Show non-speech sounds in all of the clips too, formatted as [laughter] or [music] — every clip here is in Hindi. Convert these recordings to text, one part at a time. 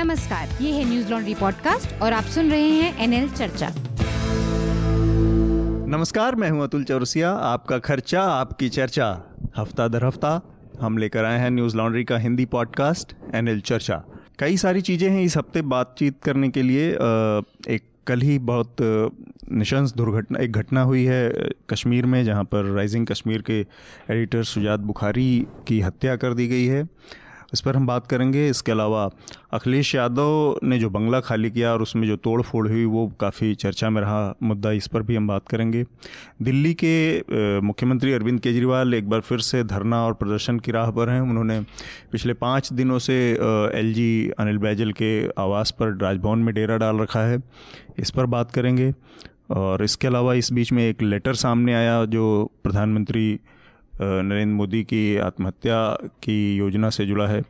नमस्कार, ये है न्यूज़ लॉन्ड्री पॉडकास्ट और आप सुन रहे हैं एनएल चर्चा। नमस्कार, मैं हूँ अतुल चौरसिया, आपका खर्चा, आपकी चर्चा। हफ़्ता दर हफ़्ता हम लेकर आए हैं न्यूज़ लॉन्ड्री का हिंदी पॉडकास्ट, एनएल चर्चा। कई सारी चीज़ें हैं इस हफ़्ते बातचीत करने के लिए। एक कल ही बहुत निशंस दुर्घटना, एक घटना हुई है कश्मीर में, जहाँ पर राइजिंग कश्मीर के एडिटर सुजात बुखारी की हत्या कर दी गई है। इस पर हम बात करेंगे। इसके अलावा अखिलेश यादव ने जो बंगला खाली किया और उसमें जो तोड़ फोड़ हुई, वो काफ़ी चर्चा में रहा। मुद्दा इस पर भी हम बात करेंगे। दिल्ली के मुख्यमंत्री अरविंद केजरीवाल एक बार फिर से धरना और प्रदर्शन की राह पर हैं। उन्होंने पिछले पाँच दिनों से एलजी अनिल बैजल के आवास पर राजभवन में डेरा डाल रखा है। इस पर बात करेंगे। और इसके अलावा इस बीच में एक लेटर सामने आया जो प्रधानमंत्री नरेंद्र मोदी की आत्महत्या की योजना से जुड़ा है।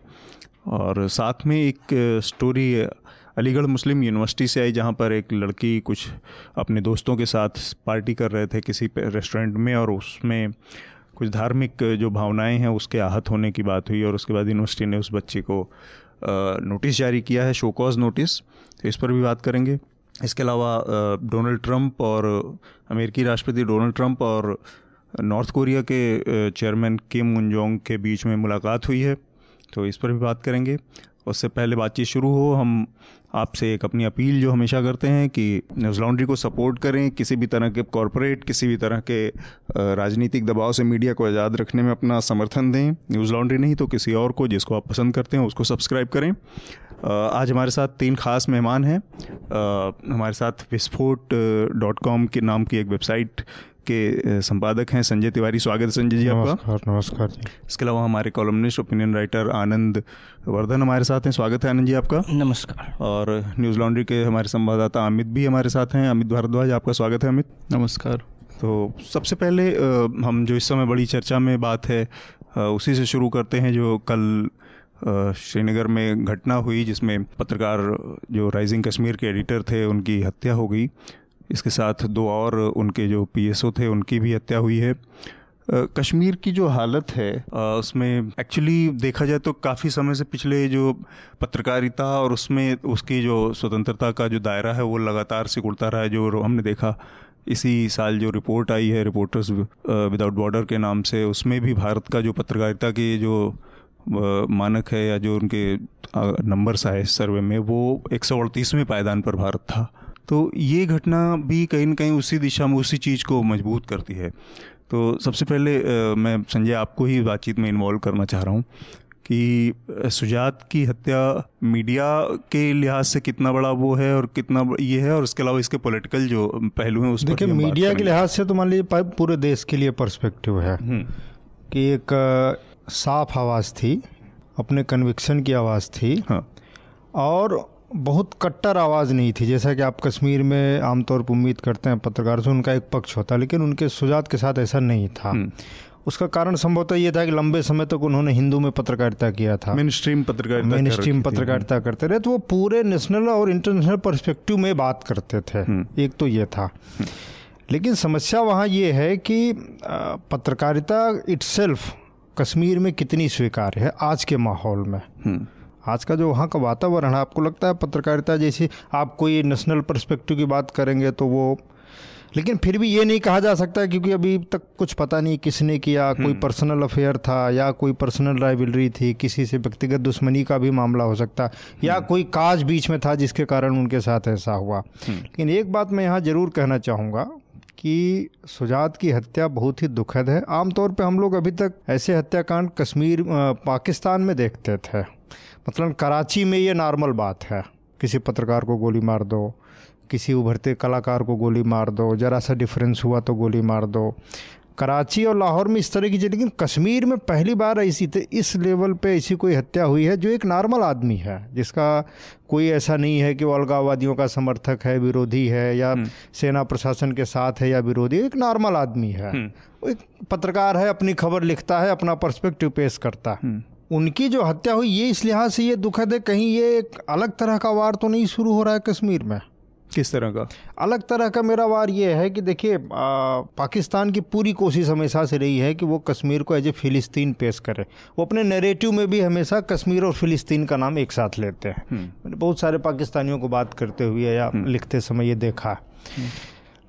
और साथ में एक स्टोरी, अलीगढ़ मुस्लिम यूनिवर्सिटी से आई, जहाँ पर एक लड़की कुछ अपने दोस्तों के साथ पार्टी कर रहे थे किसी रेस्टोरेंट में, और उसमें कुछ धार्मिक जो भावनाएँ हैं, उसके आहत होने की बात हुई, और उसके बाद यूनिवर्सिटी ने उस बच्चे को नोटिस जारी किया है शोकॉज नोटिस। तो इस पर भी बात करेंगे। इसके अलावा डोनाल्ड ट्रंप और अमेरिकी राष्ट्रपति डोनाल्ड ट्रंप और नॉर्थ कोरिया के चेयरमैन किम मुंजोंग के बीच में मुलाकात हुई है तो इस पर भी बात करेंगे। उससे पहले बातचीत शुरू हो, हम आपसे एक अपनी अपील जो हमेशा करते हैं कि न्यूज़ लॉन्ड्री को सपोर्ट करें, किसी भी तरह के कॉरपोरेट, किसी भी तरह के राजनीतिक दबाव से मीडिया को आज़ाद रखने में अपना समर्थन दें। न्यूज़ लॉन्ड्री नहीं तो किसी और को, जिसको आप पसंद करते हैं, उसको सब्सक्राइब करें। आज हमारे साथ तीन खास मेहमान हैं। हमारे साथ विस्फोट डॉट कॉम के नाम की एक वेबसाइट के संपादक हैं संजय तिवारी। स्वागत है संजय जी आपका। नमस्कार नमस्कार जी। इसके अलावा हमारे columnist opinion writer Anand Vardhan हमारे साथ हैं। स्वागत है आनंद जी आपका। नमस्कार। और न्यूज़ लॉन्ड्री के हमारे संवाददाता अमित भी हमारे साथ हैं। अमित भारद्वाज आपका स्वागत है अमित। नमस्कार। तो सबसे पहले हम जो इस समय बड़ी चर्चा में बात है उसी से शुरू करते हैं जो कल श्रीनगर में घटना हुई जिसमें पत्रकार जो राइजिंग कश्मीर के एडिटर थे उनकी हत्या हो गई। इसके साथ दो और उनके जो पीएसओ थे, उनकी भी हत्या हुई है। कश्मीर की जो हालत है उसमें एक्चुअली देखा जाए तो काफ़ी समय से पिछले जो पत्रकारिता और उसमें उसकी जो स्वतंत्रता का जो दायरा है, वो लगातार सिकुड़ता रहा है, जो हमने देखा इसी साल जो रिपोर्ट आई है रिपोर्टर्स विदाउट बॉर्डर के नाम से, उसमें भी भारत का जो पत्रकारिता के जो मानक है या जो उनके नंबर्स आए सर्वे में, वो एक सौ अड़तीसवें पायदान पर भारत था। तो ये घटना भी कहीं ना कहीं उसी दिशा में उसी चीज़ को मज़बूत करती है तो सबसे पहले आ, मैं संजय आपको ही बातचीत में इन्वॉल्व करना चाह रहा हूँ कि सुजात की हत्या मीडिया के लिहाज से कितना बड़ा वो है और कितना ये है और उसके अलावा इसके पॉलिटिकल जो पहलू हैं उस देखिए मीडिया के लिहाज से तो मान लीजिए पूरे देश के लिए पर्सपेक्टिव है हम्म। कि एक साफ़ आवाज़ थी अपने कन्विक्शन की आवाज़ थी हाँ। और बहुत कट्टर आवाज़ नहीं थी जैसा कि आप कश्मीर में आमतौर पर उम्मीद करते हैं पत्रकार से उनका एक पक्ष होता है लेकिन उनके सुजात के साथ ऐसा नहीं था। हम्म। उसका कारण संभवतः ये था कि लंबे समय तक उन्होंने हिंदू में पत्रकारिता किया था। मेन स्ट्रीम पत्रकारिता मेन स्ट्रीम पत्रकारिता करते रहे तो वो पूरे नेशनल और इंटरनेशनल परस्पेक्टिव में बात करते थे। हम्म। एक तो ये था। हम्म। लेकिन समस्या वहाँ ये है कि पत्रकारिता इट्सेल्फ कश्मीर में कितनी स्वीकार है आज के माहौल में। आज का जो वहाँ का वातावरण है आपको लगता है पत्रकारिता जैसी आप कोई नेशनल परस्पेक्टिव की बात करेंगे तो वो लेकिन फिर भी ये नहीं कहा जा सकता क्योंकि अभी तक कुछ पता नहीं किसने किया कोई पर्सनल हम्म। अफेयर था या कोई पर्सनल राइवलरी थी किसी से व्यक्तिगत दुश्मनी का भी मामला हो सकता या हम्म। कोई काज बीच में था जिसके कारण उनके साथ ऐसा हुआ हम्म। लेकिन एक बात मैं यहाँ ज़रूर कहना चाहूँगा कि सुजात की हत्या बहुत ही दुखद है आमतौर पर हम लोग अभी तक ऐसे हत्याकांड कश्मीर पाकिस्तान में देखते थे मतलब कराची में ये नॉर्मल बात है किसी पत्रकार को गोली मार दो किसी उभरते कलाकार को गोली मार दो ज़रा सा डिफरेंस हुआ तो गोली मार दो कराची और लाहौर में इस तरह की चीज़ लेकिन कश्मीर में पहली बार ऐसी थे इस लेवल पे ऐसी कोई हत्या हुई है जो एक नॉर्मल आदमी है जिसका कोई ऐसा नहीं है कि वो अलगाववादियों का समर्थक है विरोधी है या हम्म। सेना प्रशासन के साथ है या विरोधी एक नॉर्मल आदमी है हम्म। वो एक पत्रकार है अपनी खबर लिखता है अपना पर्सपेक्टिव पेश करता है हम्म। उनकी जो हत्या हुई ये इस लिहाज से ये दुखद है कहीं ये एक अलग तरह का वार तो नहीं शुरू हो रहा है कश्मीर में किस तरह का अलग तरह का मेरा वार ये है कि देखिए पाकिस्तान की पूरी कोशिश हमेशा से रही है कि वो कश्मीर को एज ए फ़िलिस्तीन पेश करे वो अपने नैरेटिव में भी हमेशा कश्मीर और फ़िलिस्तीन का नाम एक साथ लेते हैं हम्म। मैंने बहुत सारे पाकिस्तानियों को बात करते हुए या हम्म। लिखते समय ये देखा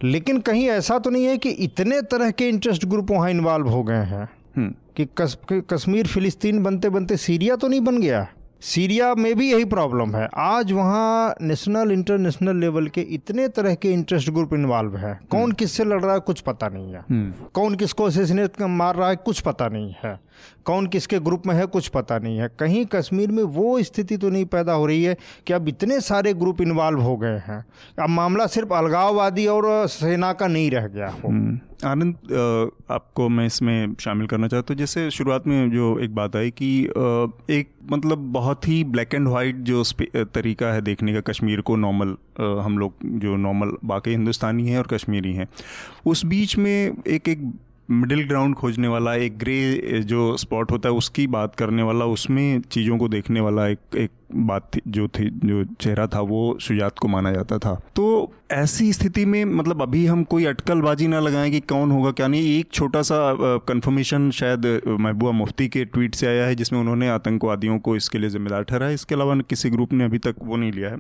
लेकिन कहीं ऐसा तो नहीं है कि इतने तरह के इंटरेस्ट ग्रुप वहाँ इन्वॉल्व हो गए हैं हम्म। कि कस, कश्मीर फिलिस्तीन बनते बनते सीरिया तो नहीं बन गया? सीरिया में भी यही प्रॉब्लम है। आज वहाँ नेशनल इंटरनेशनल लेवल के इतने तरह के इंटरेस्ट ग्रुप इन्वॉल्व है। कौन हम्म। किससे लड़ रहा है कुछ पता नहीं है। हम्म। कौन किसको असेसिनेट मार रहा है कुछ पता नहीं है। कौन किसके ग्रुप में है कुछ पता नहीं है। कहीं कश्मीर में वो स्थिति तो नहीं पैदा हो रही है कि अब इतने सारे ग्रुप इन्वॉल्व हो गए हैं। अब मामला सिर्फ़ अलगाववादी और सेना का नहीं रह गया हो। हम्म। आनंद आपको मैं इसमें शामिल करना चाहता हूँ। जैसे शुरुआत में जो एक बात आई कि एक मतलब बहुत ही ब्लैक एंड वाइट जो तरीका है देखने का, कश्मीर को नॉर्मल हम लोग जो नॉर्मल बाकी हिंदुस्तानी हैं और कश्मीरी हैं। उस बीच में एक एक मिडिल ग्राउंड खोजने वाला, एक ग्रे, जो स्पॉट होता है, उसकी बात करने वाला, उसमें चीज़ों को देखने वाला एक एक बात थी, जो थी, जो चेहरा था, वो सुजात को माना जाता था। तो ऐसी स्थिति में मतलब अभी हम कोई अटकलबाजी ना लगाएँ कि कौन होगा, क्या नहीं, एक छोटा सा कंफर्मेशन शायद महबूबा मुफ्ती के ट्वीट से आया है, जिसमें उन्होंने आतंकवादियों को इसके लिए जिम्मेदार ठहराया। इसके अलावा किसी ग्रुप ने अभी तक वो नहीं लिया है।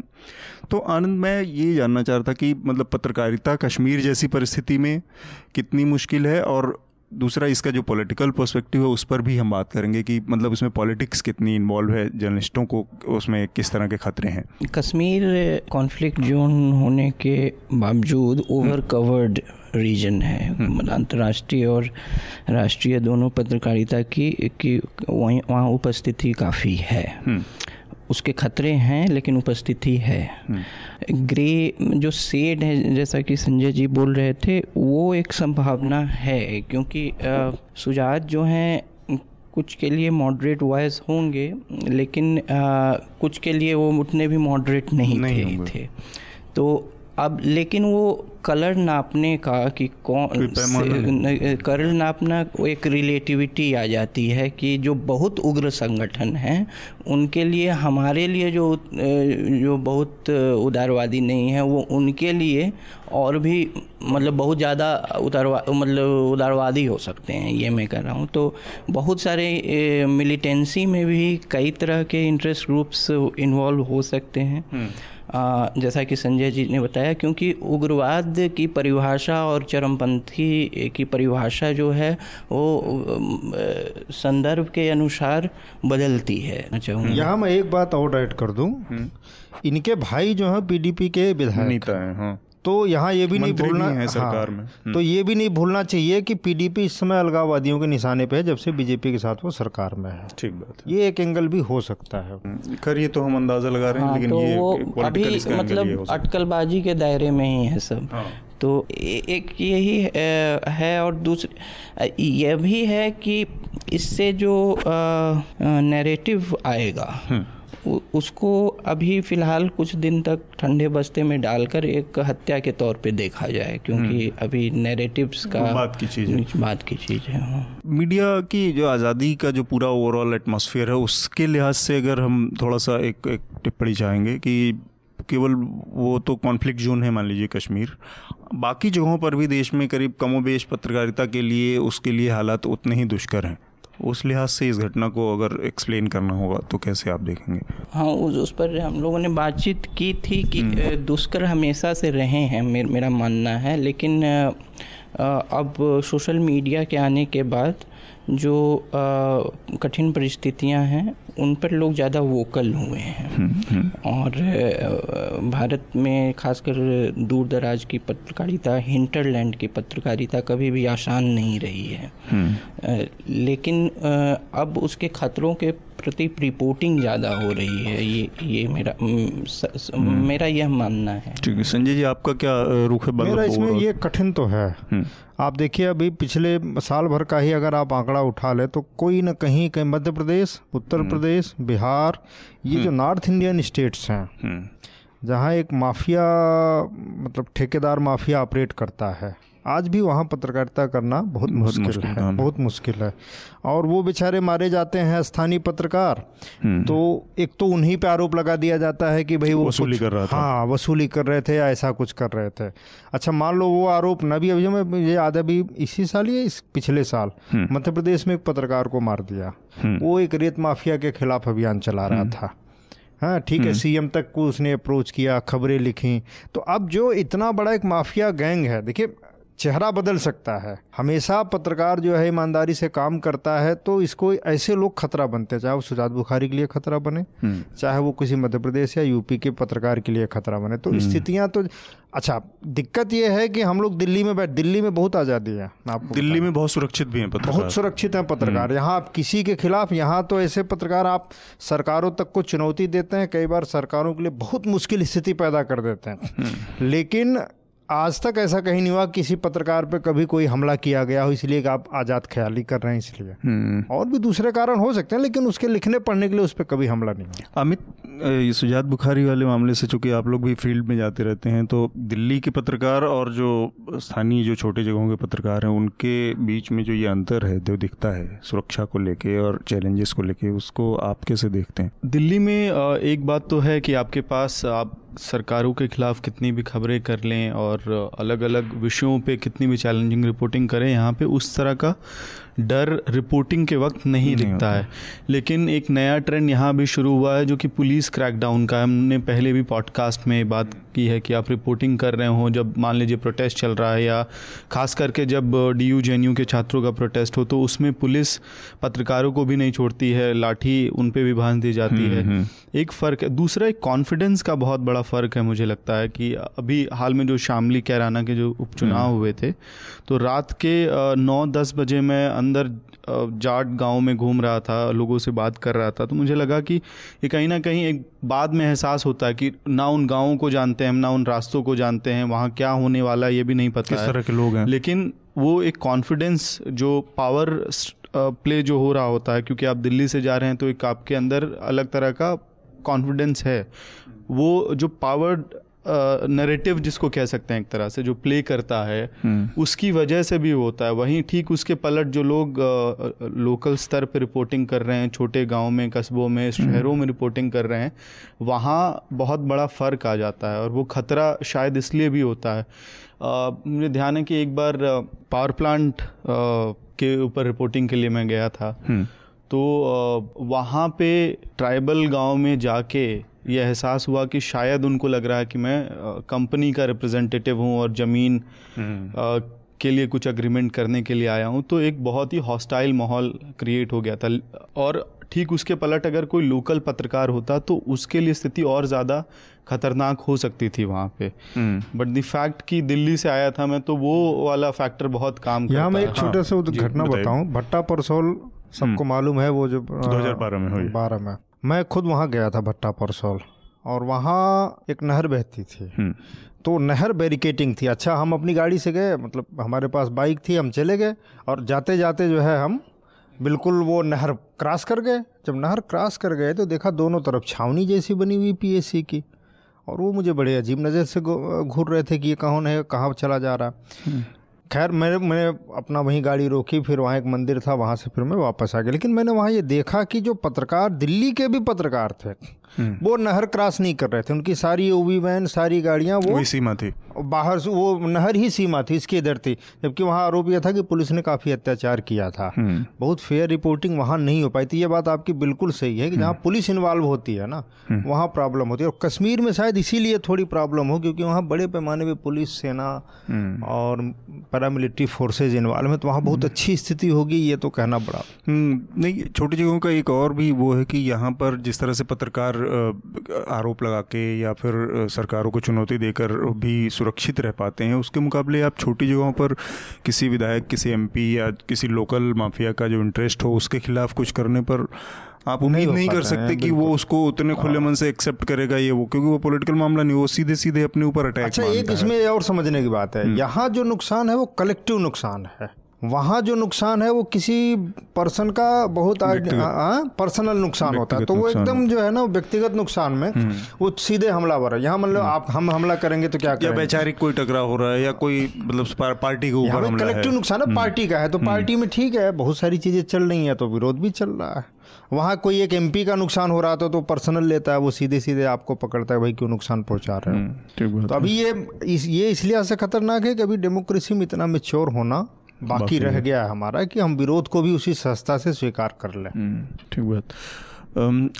तो आनंद, मैं ये जानना चाह रहा था कि मतलब पत्रकारिता कश्मीर जैसी परिस्थिति में कितनी मुश्किल है और दूसरा इसका जो पॉलिटिकल पर्सपेक्टिव है उस पर भी हम बात करेंगे कि मतलब उसमें पॉलिटिक्स कितनी इन्वॉल्व है जर्नलिस्टों को उसमें किस तरह के खतरे हैं कश्मीर कॉन्फ्लिक्ट जोन होने के बावजूद ओवर कवर्ड रीजन है। मतलब अंतर्राष्ट्रीय और राष्ट्रीय दोनों पत्रकारिता की की वहीं वहाँ उपस्थिति काफ़ी है हम्म। उसके खतरे हैं लेकिन उपस्थिति है। ग्रे जो सेड है जैसा कि संजय जी बोल रहे थे वो एक संभावना है क्योंकि सुजात जो हैं कुछ के लिए मॉडरेट वॉइस होंगे लेकिन आ, कुछ के लिए वो उतने भी मॉडरेट नहीं, नहीं थे, थे तो अब लेकिन वो कलर नापने का कि कौन कलर नापना एक रिलेटिविटी आ जाती है कि जो बहुत उग्र संगठन हैं उनके लिए हमारे लिए जो जो बहुत उदारवादी नहीं है वो उनके लिए और भी मतलब बहुत ज़्यादा उदारवा मतलब उदारवादी हो सकते हैं ये मैं कर रहा हूँ। तो बहुत सारे मिलिटेंसी में भी कई तरह के इंटरेस्ट ग्रुप्स इन्वॉल्व हो सकते हैं। हम्म। जैसा कि संजय जी ने बताया क्योंकि उग्रवाद की परिभाषा और चरमपंथी की परिभाषा जो है वो संदर्भ के अनुसार बदलती है। यहाँ मैं एक बात और ऐड कर दूँ। हम्म। इनके भाई जो हैं पीडीपी के विधायक। हैं हाँ। तो यहाँ ये भी नहीं भूलना है सरकार हाँ, में। हम्म। तो ये भी नहीं भूलना चाहिए कि पीडीपी इस समय अलगाववादियों के निशाने पे है जब से बीजेपी के साथ वो सरकार में है। ठीक बात है। ये एक एंगल भी हो सकता है। हम्म, खैर ये तो हम अंदाज़ा लगा रहे हैं हाँ, लेकिन तो ये वो अभी मतलब अटकलबाजी के दायरे में ही है सब। हाँ। तो एक यही है और दूसरी यह भी है कि इससे जो नैरेटिव आएगा हम्म। उसको अभी फ़िलहाल कुछ दिन तक ठंडे बस्ते में डालकर एक हत्या के तौर पे देखा जाए क्योंकि हम्म। अभी नैरेटिव्स का बात की चीज़ है। बात की चीज़ है हाँ। मीडिया की जो आज़ादी का जो पूरा ओवरऑल एटमोसफियर है उसके लिहाज से अगर हम थोड़ा सा एक, एक टिप्पणी चाहेंगे कि केवल वो तो कॉन्फ्लिक्ट जोन है मान लीजिए कश्मीर। बाकी जगहों पर भी देश में करीब कमोबेश पत्रकारिता के लिए उसके लिए हालात उतने ही दुष्कर हैं। उस लिहाज से इस घटना को अगर एक्सप्लेन करना होगा तो कैसे आप देखेंगे हाँ उस उस पर हम लोगों ने बातचीत की थी कि हम्म। दुष्कर हमेशा से रहे हैं मेर, मेरा मानना है लेकिन अब सोशल मीडिया के आने के बाद जो कठिन परिस्थितियाँ हैं उन पर लोग ज़्यादा वोकल हुए हैं हम्म, हम्म। और भारत में खासकर दूर दराज की पत्रकारिता हिंटरलैंड की पत्रकारिता कभी भी आसान नहीं रही है हम्म। लेकिन अब उसके खतरों के प्रति रिपोर्टिंग ज़्यादा हो रही है ये ये मेरा स, स, मेरा यह मानना है। ठीक है संजय जी आपका क्या रुख है मेरा इसमें ये कठिन तो है। आप देखिए अभी पिछले साल भर का ही अगर आप आंकड़ा उठा ले तो कोई ना कहीं कहीं मध्य प्रदेश उत्तर प्रदेश बिहार ये जो नॉर्थ इंडियन स्टेट्स हैं जहाँ एक माफिया मतलब ठेकेदार माफिया ऑपरेट करता है आज भी वहाँ पत्रकारिता करना बहुत मुश्किल, मुश्किल है बहुत मुश्किल है। और वो बेचारे मारे जाते हैं स्थानीय पत्रकार। हम्म। तो एक तो उन्हीं पे आरोप लगा दिया जाता है कि भाई वो वसूली कर रहा था। हाँ वसूली कर रहे थे या ऐसा कुछ कर रहे थे। अच्छा मान लो वो आरोप न भी अभी मैं मुझे याद है अभी इसी साल या इस पिछले साल हम्म। मध्य प्रदेश में एक पत्रकार को मार दिया। वो एक रेत माफिया के खिलाफ अभियान चला रहा था। हाँ ठीक है सीएम तक को उसने अप्रोच किया खबरें लिखी। तो अब जो इतना बड़ा एक माफिया गैंग है देखिए चेहरा बदल सकता है। हमेशा पत्रकार जो है ईमानदारी से काम करता है तो इसको ऐसे लोग खतरा बनते हैं चाहे वो सुजात बुखारी के लिए खतरा बने चाहे वो किसी मध्य प्रदेश या यूपी के पत्रकार के लिए खतरा बने। तो स्थितियाँ तो अच्छा दिक्कत ये है कि हम लोग दिल्ली में बैठ दिल्ली में बहुत आज़ादी है आप दिल्ली में बहुत सुरक्षित भी हैं पत्रकार। बहुत सुरक्षित हैं पत्रकार। यहाँ आप किसी के खिलाफ यहाँ तो ऐसे पत्रकार आप सरकारों तक को चुनौती देते हैं कई बार सरकारों के लिए बहुत मुश्किल स्थिति पैदा कर देते हैं। लेकिन आज तक ऐसा कहीं नहीं हुआ किसी पत्रकार पे कभी कोई हमला किया गया हो इसलिए कि आप आज़ाद ख्याली कर रहे हैं इसलिए। हम्म। और भी दूसरे कारण हो सकते हैं लेकिन उसके लिखने पढ़ने के लिए उस पर कभी हमला नहीं हुआ। अमित ये सुजात बुखारी वाले मामले से चूँकि आप लोग भी फ़ील्ड में जाते रहते हैं तो दिल्ली के पत्रकार और जो स्थानीय जो छोटे जगहों के पत्रकार हैं उनके बीच में जो ये अंतर है जो दिखता है सुरक्षा को लेके और चैलेंजेस को लेके उसको आप कैसे देखते हैं? दिल्ली में एक बात तो है कि आपके पास आप सरकारों के खिलाफ कितनी भी खबरें कर लें और अलग अलग विषयों पे कितनी भी चैलेंजिंग रिपोर्टिंग करें, यहाँ पे उस तरह का डर रिपोर्टिंग के वक्त नहीं नहीं दिखता है। लेकिन एक नया ट्रेंड यहाँ भी शुरू हुआ है जो कि पुलिस क्रैकडाउन का हमने पहले भी पॉडकास्ट में बात की है कि आप रिपोर्टिंग कर रहे हो जब मान लीजिए प्रोटेस्ट चल रहा है या खास करके जब डी यू जे के छात्रों का प्रोटेस्ट हो तो उसमें पुलिस पत्रकारों को भी नहीं छोड़ती है। लाठी उन पे भी भांज दी जाती है। एक फ़र्क है। दूसरा एक कॉन्फिडेंस का बहुत बड़ा फ़र्क है मुझे लगता है कि अभी हाल में जो शामली कैराना के जो उपचुनाव हुए थे तो रात के नौ दस बजे मैं अंदर जाट गाँव में घूम रहा था लोगों से बात कर रहा था तो मुझे लगा कि ये कहीं ना कहीं एक बाद में एहसास होता है कि ना उन गाँवों को जानते हैं ना उन रास्तों को जानते हैं वहाँ क्या होने वाला है ये भी नहीं पता किस तरह के लोग हैं? लेकिन वो एक कॉन्फिडेंस जो पावर प्ले जो हो रहा होता है क्योंकि आप दिल्ली से जा रहे हैं तो एक आपके अंदर अलग तरह का कॉन्फिडेंस है। वो जो पावर नरेटिव जिसको कह सकते हैं एक तरह से जो प्ले करता है उसकी वजह से भी होता है। वहीं ठीक उसके पलट जो लोग लोकल स्तर पर रिपोर्टिंग कर रहे हैं छोटे गाँव में कस्बों में शहरों में रिपोर्टिंग कर रहे हैं वहाँ बहुत बड़ा फ़र्क आ जाता है और वो ख़तरा शायद इसलिए भी होता है। मुझे ध्यान है कि एक बार पावर प्लांट के ऊपर रिपोर्टिंग के लिए मैं गया था। तो वहाँ पे ट्राइबल गाँव में जाके ये एहसास हुआ कि शायद उनको लग रहा है कि मैं कंपनी का रिप्रेजेंटेटिव हूँ और ज़मीन के लिए कुछ अग्रीमेंट करने के लिए आया हूँ। तो एक बहुत ही हॉस्टाइल माहौल क्रिएट हो गया था। और ठीक उसके पलट अगर कोई लोकल पत्रकार होता तो उसके लिए स्थिति और ज़्यादा खतरनाक हो सकती थी वहाँ पे। बट द फैक्ट कि दिल्ली से आया था मैं तो वो वाला फैक्टर बहुत काम करता यहाँ मैं एक छोटे से जी, घटना। बताऊँ। भट्टा परसोल सबको मालूम है वो जो 2012 में हुई। बारह में। मैं खुद वहाँ गया था भट्टा परसोल और वहाँ एक नहर बहती थी। हम्म। तो नहर बैरिकेटिंग थी। अच्छा हम अपनी गाड़ी से गए मतलब हमारे पास बाइक थी हम चले गए और जाते जाते जो है हम बिल्कुल वो नहर क्रॉस कर गए। जब नहर क्रॉस कर गए तो देखा दोनों तरफ़ छावनी जैसी बनी हुई पीएससी की और वो मुझे बड़े अजीब नज़र से घूर रहे थे कि ये कौन है कहाँ चला जा रहा। खैर, मैंने मैंने अपना वहीं गाड़ी रोकी, फिर वहाँ एक मंदिर था, वहाँ से फिर मैं वापस आ गया। लेकिन मैंने वहाँ ये देखा कि जो पत्रकार दिल्ली के भी पत्रकार थे वो नहर क्रॉस नहीं कर रहे थे। उनकी सारी ओवी वैन सारी गाड़ियाँ वो सीमा थी। बाहर से वो नहर ही सीमा थी इसकी इधर थी। जबकि वहाँ आरोप यह था कि पुलिस ने काफ़ी अत्याचार किया था। बहुत फेयर रिपोर्टिंग वहाँ नहीं हो पाई थी। ये बात आपकी बिल्कुल सही है कि जहाँ पुलिस इन्वॉल्व होती है ना वहाँ प्रॉब्लम होती है। और कश्मीर में शायद इसीलिए थोड़ी प्रॉब्लम हो क्योंकि वहाँ बड़े पैमाने पे पुलिस सेना और पैरामिलिट्री फोर्सेज इन्वॉल्व है। तो वहाँ बहुत अच्छी स्थिति होगी ये तो कहना बड़ा। हम्म, नहीं छोटी जगहों का एक और भी वो है कि यहाँ पर जिस तरह से पत्रकार आरोप लगा के या फिर सरकारों को चुनौती देकर भी सुरक्षित रह पाते हैं उसके मुकाबले आप छोटी जगहों पर किसी विधायक किसी एमपी या किसी लोकल माफिया का जो इंटरेस्ट हो उसके खिलाफ कुछ करने पर आप उम्मीद हो नहीं कर सकते कि वो उसको उतने खुले मन से एक्सेप्ट करेगा ये वो क्योंकि वो पॉलिटिकल मामला नहीं वो सीधे सीधे अपने ऊपर अटैक अच्छा एक इसमें और समझने की बात है यहाँ जो नुकसान है वो कलेक्टिव नुकसान है। वहाँ जो नुकसान है वो किसी पर्सन का बहुत पर्सनल नुकसान होता है। तो वो एकदम जो है। ना व्यक्तिगत नुकसान में हम्म। वो सीधे हमलावर है। यहाँ मतलब आप हम हमला करेंगे तो क्या या वैचारिक कोई टकराव हो रहा है या कोई मतलब पार्टी के ऊपर कलेक्टिव नुकसान है पार्टी का है तो पार्टी में ठीक है बहुत सारी चीज़ें चल रही है तो विरोध भी चल रहा है। वहाँ कोई एक एमपी का नुकसान हो रहा था तो पर्सनल लेता है वो सीधे सीधे आपको पकड़ता है भाई क्यों नुकसान पहुँचा रहे हैं? हम्म, तो अभी ये ये इसलिए ऐसे खतरनाक है कि अभी डेमोक्रेसी में इतना मेच्योर होना बाकी, रह गया हमारा कि हम विरोध को भी उसी संस्था से स्वीकार कर लें। हम्म, ठीक बात।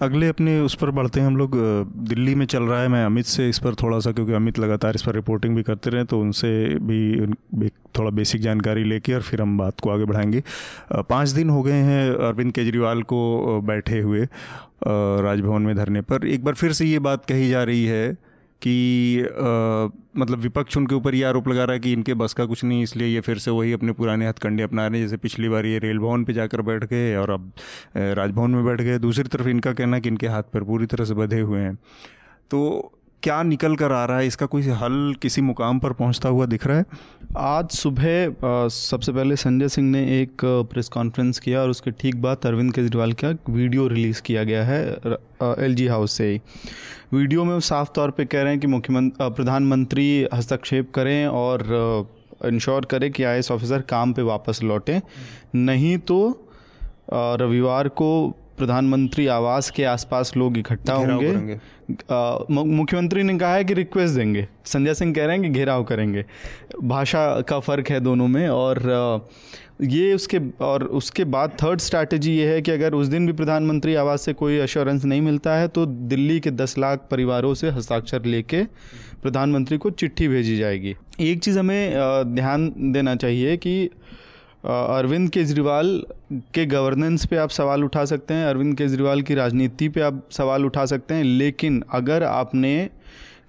अगले अपने उस पर बढ़ते हैं हम लोग। दिल्ली में चल रहा है मैं अमित से इस पर थोड़ा सा क्योंकि अमित लगातार इस पर रिपोर्टिंग भी करते रहे तो उनसे भी थोड़ा बेसिक जानकारी लेके और फिर हम बात को आगे बढ़ाएँगे। पाँच दिन हो गए हैं अरविंद केजरीवाल को बैठे हुए राजभवन में धरने पर। एक बार फिर से ये बात कही जा रही है कि आ, मतलब विपक्ष उनके ऊपर ये आरोप लगा रहा है कि इनके बस का कुछ नहीं इसलिए ये फिर से वही अपने पुराने हथकंडे अपना रहे हैं जैसे पिछली बार ये रेल भवन पे जाकर बैठ गए और अब राजभवन में बैठ गए। दूसरी तरफ़ इनका कहना कि इनके हाथ पर पूरी तरह से बधे हुए हैं। तो क्या निकल कर आ रहा है? इसका कोई हल किसी मुकाम पर पहुँचता हुआ दिख रहा है? आज सुबह सबसे पहले संजय सिंह ने एक प्रेस कॉन्फ्रेंस किया और उसके ठीक बाद अरविंद केजरीवाल का वीडियो रिलीज़ किया गया है एल जी हाउस से ही। वीडियो में वो साफ़ तौर पे कह रहे हैं कि मुख्यमंत्री प्रधानमंत्री हस्तक्षेप करें और इंश्योर करें कि आई ऑफिसर काम पे वापस लौटें। नहीं तो रविवार को प्रधानमंत्री आवास के आसपास लोग इकट्ठा होंगे। मुख्यमंत्री ने कहा है कि रिक्वेस्ट देंगे। संजय सिंह कह रहे हैं कि घेराव करेंगे। भाषा का फ़र्क है दोनों में और ये उसके, और उसके बाद थर्ड स्ट्रैटेजी ये है कि अगर उस दिन भी प्रधानमंत्री आवास से कोई अश्योरेंस नहीं मिलता है तो दिल्ली के दस लाख परिवारों से हस्ताक्षर लेके प्रधानमंत्री को चिट्ठी भेजी जाएगी। एक चीज़ हमें ध्यान देना चाहिए कि अरविंद केजरीवाल के गवर्नेंस पे आप सवाल उठा सकते हैं, अरविंद केजरीवाल की राजनीति पे आप सवाल उठा सकते हैं, लेकिन अगर आपने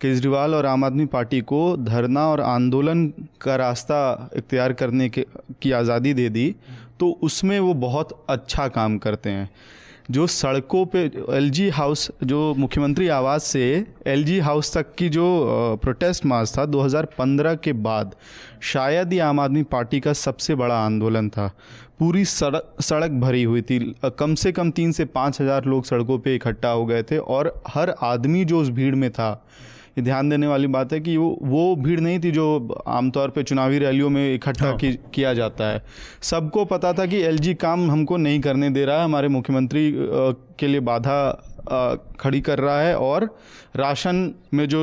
केजरीवाल और आम आदमी पार्टी को धरना और आंदोलन का रास्ता इख्तियार करने के, की आज़ादी दे दी तो उसमें वो बहुत अच्छा काम करते हैं। जो सड़कों पे एलजी हाउस जो मुख्यमंत्री आवास से एलजी हाउस तक की जो प्रोटेस्ट मार्च था 2015 के बाद, शायद ही आम आदमी पार्टी का सबसे बड़ा आंदोलन था। पूरी सड़क सड़क भरी हुई थी। कम से कम तीन से पाँच हज़ार लोग सड़कों पे इकट्ठा हो गए थे और हर आदमी जो उस भीड़ में था ये ध्यान देने वाली बात है कि वो वो भीड़ नहीं थी जो आमतौर पे चुनावी रैलियों में इकट्ठा हाँ। की, किया जाता है सबको पता था कि एलजी काम हमको नहीं करने दे रहा है हमारे मुख्यमंत्री के लिए बाधा खड़ी कर रहा है और राशन में जो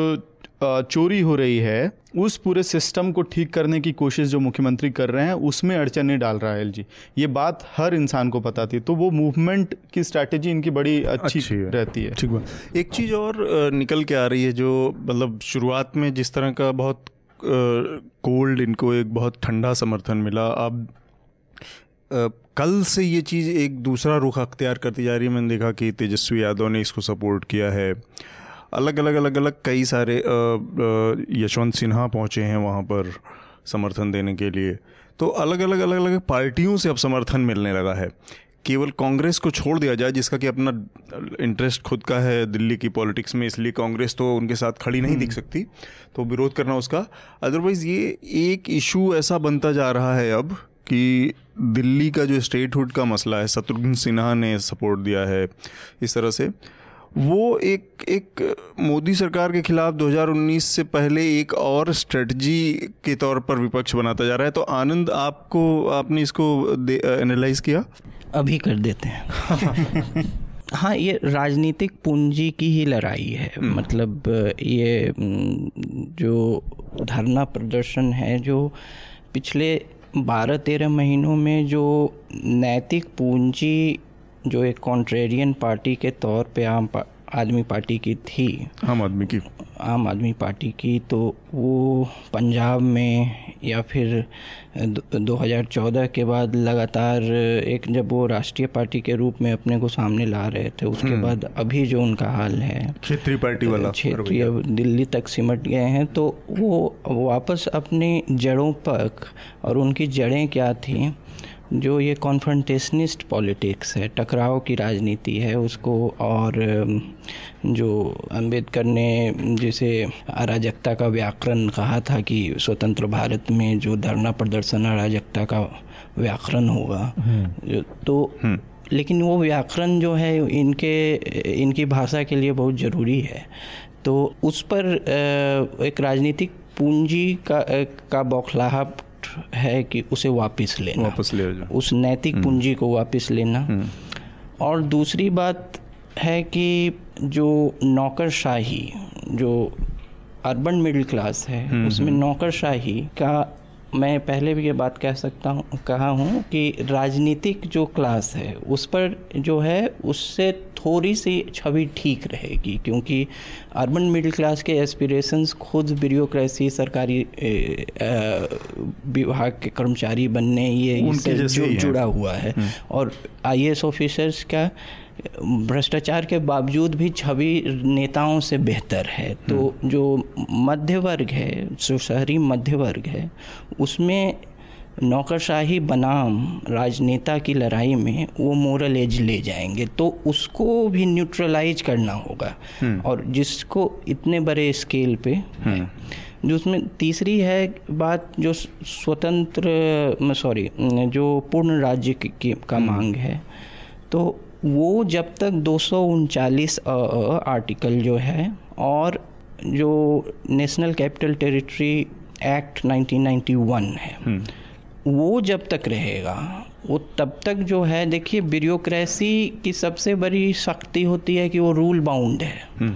चोरी हो रही है उस पूरे सिस्टम को ठीक करने की कोशिश जो मुख्यमंत्री कर रहे हैं उसमें अड़चने डाल रहा है एलजी। ये बात हर इंसान को पता थी। तो वो मूवमेंट की स्ट्रैटेजी इनकी बड़ी अच्छी, अच्छी है। रहती है। ठीक बात। एक चीज़ और निकल के आ रही है जो मतलब शुरुआत में जिस तरह का बहुत कोल्ड इनको एक बहुत ठंडा समर्थन मिला अब कल से ये चीज़ एक दूसरा रुख अख्तियार करती जा रही है। मैंने देखा कि तेजस्वी यादव ने इसको सपोर्ट किया है। अलग अलग अलग अलग कई सारे यशवंत सिन्हा पहुँचे हैं वहाँ पर समर्थन देने के लिए। तो अलग अलग अलग अलग पार्टियों से अब समर्थन मिलने लगा है। केवल कांग्रेस को छोड़ दिया जाए जिसका कि अपना इंटरेस्ट खुद का है दिल्ली की पॉलिटिक्स में इसलिए कांग्रेस तो उनके साथ खड़ी नहीं दिख हम्म। सकती तो विरोध करना उसका। अदरवाइज़ ये एक इशू ऐसा बनता जा रहा है अब कि दिल्ली का जो स्टेटहुड का मसला है शत्रुघ्न सिन्हा ने सपोर्ट दिया है इस तरह से। वो एक एक मोदी सरकार के खिलाफ 2019 से पहले एक और स्ट्रेटजी के तौर पर विपक्ष बनाता जा रहा है। तो आनंद आपको आपने इसको एनालाइज किया? अभी कर देते हैं। [laughs] हाँ ये राजनीतिक पूंजी की ही लड़ाई है। हम्म। मतलब ये जो धरना प्रदर्शन है जो पिछले बारह तेरह महीनों में जो नैतिक पूंजी जो एक कॉन्ट्रेरियन पार्टी के तौर पे आम आदमी पार्टी की थी। आम आदमी की। आम आदमी पार्टी की तो वो पंजाब में या फिर 2014 के बाद लगातार एक जब वो राष्ट्रीय पार्टी के रूप में अपने को सामने ला रहे थे उसके हम्म। बाद अभी जो उनका हाल है क्षेत्रीय पार्टी वाला क्षेत्रीय दिल्ली तक सिमट गए हैं तो वो वापस अपनी जड़ों पर और उनकी जड़ें क्या थी जो ये कॉन्फ्रंटेशनिस्ट पॉलिटिक्स है टकराव की राजनीति है उसको और जो अंबेडकर ने जिसे अराजकता का व्याकरण कहा था कि स्वतंत्र भारत में जो धरना प्रदर्शन अराजकता का व्याकरण होगा हम्म। तो हम्म। लेकिन वो व्याकरण जो है इनके इनकी भाषा के लिए बहुत ज़रूरी है तो उस पर एक राजनीतिक पूंजी का का बौखलाहट है कि उसे वापस लेना वापस ले उस नैतिक हम्म। पूंजी को वापस लेना हम्म। और दूसरी बात है कि जो नौकरशाही जो अर्बन मिडिल क्लास है हम्म, उसमें नौकरशाही का मैं पहले भी ये बात कह सकता हूँ कहा हूँ कि राजनीतिक जो क्लास है उस पर जो है उससे थोड़ी सी छवि ठीक रहेगी क्योंकि अर्बन मिडिल क्लास के एस्पिरेशंस खुद ब्यूरोक्रेसी सरकारी विभाग के कर्मचारी बनने ये इससे जुड़ा हुआ है हम्म। और आईएएस ऑफिसर्स का भ्रष्टाचार के बावजूद भी छवि नेताओं से बेहतर है तो हम्म। जो मध्य वर्ग है जो शहरी मध्य वर्ग है उसमें नौकरशाही बनाम राजनेता की लड़ाई में वो मोरल एज ले जाएँगे तो उसको भी न्यूट्रलाइज करना होगा हम्म। और जिसको इतने बड़े स्केल पे हम्म। जो उसमें तीसरी है बात जो स्वतंत्र सॉरी जो पूर्ण राज्य की का मांग है तो वो जब तक दो आर्टिकल जो है और जो नेशनल कैपिटल टेरिटरी एक्ट 1991 है हम्म। वो जब तक रहेगा वो तब तक जो है देखिए ब्यूरोक्रेसी की सबसे बड़ी शक्ति होती है कि वो रूल बाउंड है हम्म।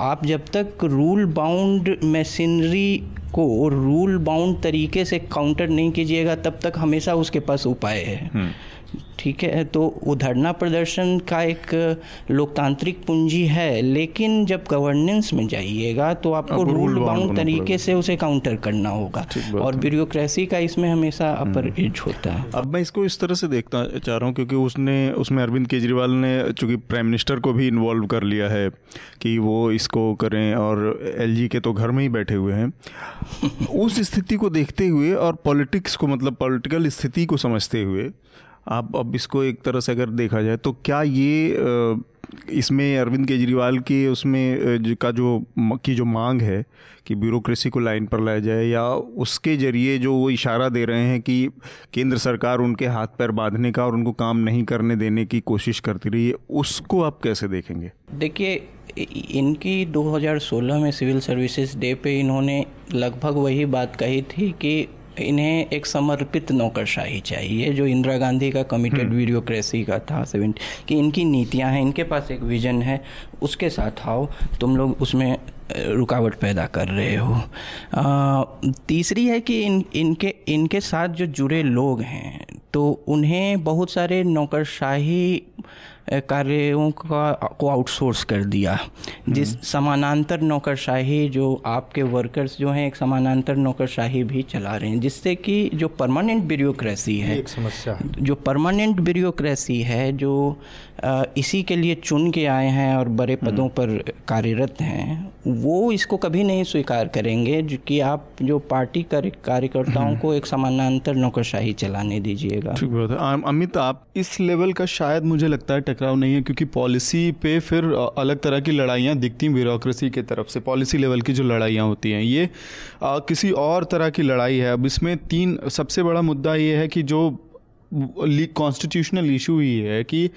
आप जब तक रूल बाउंड मशीनरी को रूल बाउंड तरीके से काउंटर नहीं कीजिएगा तब तक हमेशा उसके पास उपाय है हम्म। ठीक है तो वो धरना प्रदर्शन का एक लोकतांत्रिक पूंजी है लेकिन जब गवर्नेंस में जाइएगा तो आपको रूल बाउंड तरीके से उसे काउंटर करना होगा। और ब्यूरोक्रेसी का इसमें हमेशा अपर एज हम्म। होता है। अब मैं इसको इस तरह से देखना चाह रहा हूँ क्योंकि उसने उसमें अरविंद केजरीवाल ने चूँकि प्राइम मिनिस्टर को भी इन्वॉल्व कर लिया है कि वो इसको करें और एलजी के तो घर में ही बैठे हुए हैं। [laughs] उस स्थिति को देखते हुए और पॉलिटिक्स को मतलब पॉलिटिकल स्थिति को समझते हुए आप अब इसको एक तरह से अगर देखा जाए तो क्या ये इसमें अरविंद केजरीवाल की उसमें का जो की जो मांग है कि ब्यूरोक्रेसी को लाइन पर लाया जाए, या उसके ज़रिए जो वो इशारा दे रहे हैं कि केंद्र सरकार उनके हाथ पैर बांधने का और उनको काम नहीं करने देने की कोशिश करती रही है, उसको आप कैसे देखेंगे? देखिए इनकी 2016 में सिविल सर्विसेज़ डे पे इन्होंने लगभग वही बात कही थी कि इन्हें एक समर्पित नौकरशाही चाहिए जो इंदिरा गांधी का कमिटेड ब्यूरोक्रेसी हम्म। का था सेवेंटी कि इनकी नीतियाँ हैं इनके पास एक विजन है उसके साथ आओ तुम लोग उसमें रुकावट पैदा कर रहे हो आ, तीसरी है कि इन इनके इनके साथ जो जुड़े लोग हैं तो उन्हें बहुत सारे नौकरशाही कार्यों का को आउटसोर्स कर दिया जिस हम्म। समानांतर नौकरशाही जो आपके वर्कर्स जो हैं एक समानांतर नौकरशाही भी चला रहे हैं जिससे कि जो परमानेंट ब्यूरोक्रेसी है एक समस्या जो परमानेंट ब्यूरोक्रेसी है जो इसी के लिए चुन के आए हैं और बड़े हम्म। पदों पर कार्यरत हैं। वो इसको कभी नहीं स्वीकार करेंगे जो कि आप जो पार्टी कार्यकर्ताओं हम्म। को एक समानांतर नौकरशाही चलाने दीजिएगा। ठीक बात है। अमित आप इस लेवल का शायद मुझे लगता है टकराव नहीं है क्योंकि पॉलिसी पे फिर अलग तरह की लड़ाइयाँ दिखती हैं ब्यूरोक्रेसी की तरफ़ से पॉलिसी लेवल की जो लड़ाइयाँ होती हैं। ये आ, किसी और तरह की लड़ाई है। अब इसमें तीन सबसे बड़ा मुद्दा ये है कि जो कॉन्स्टिट्यूशनल इशू ही है कि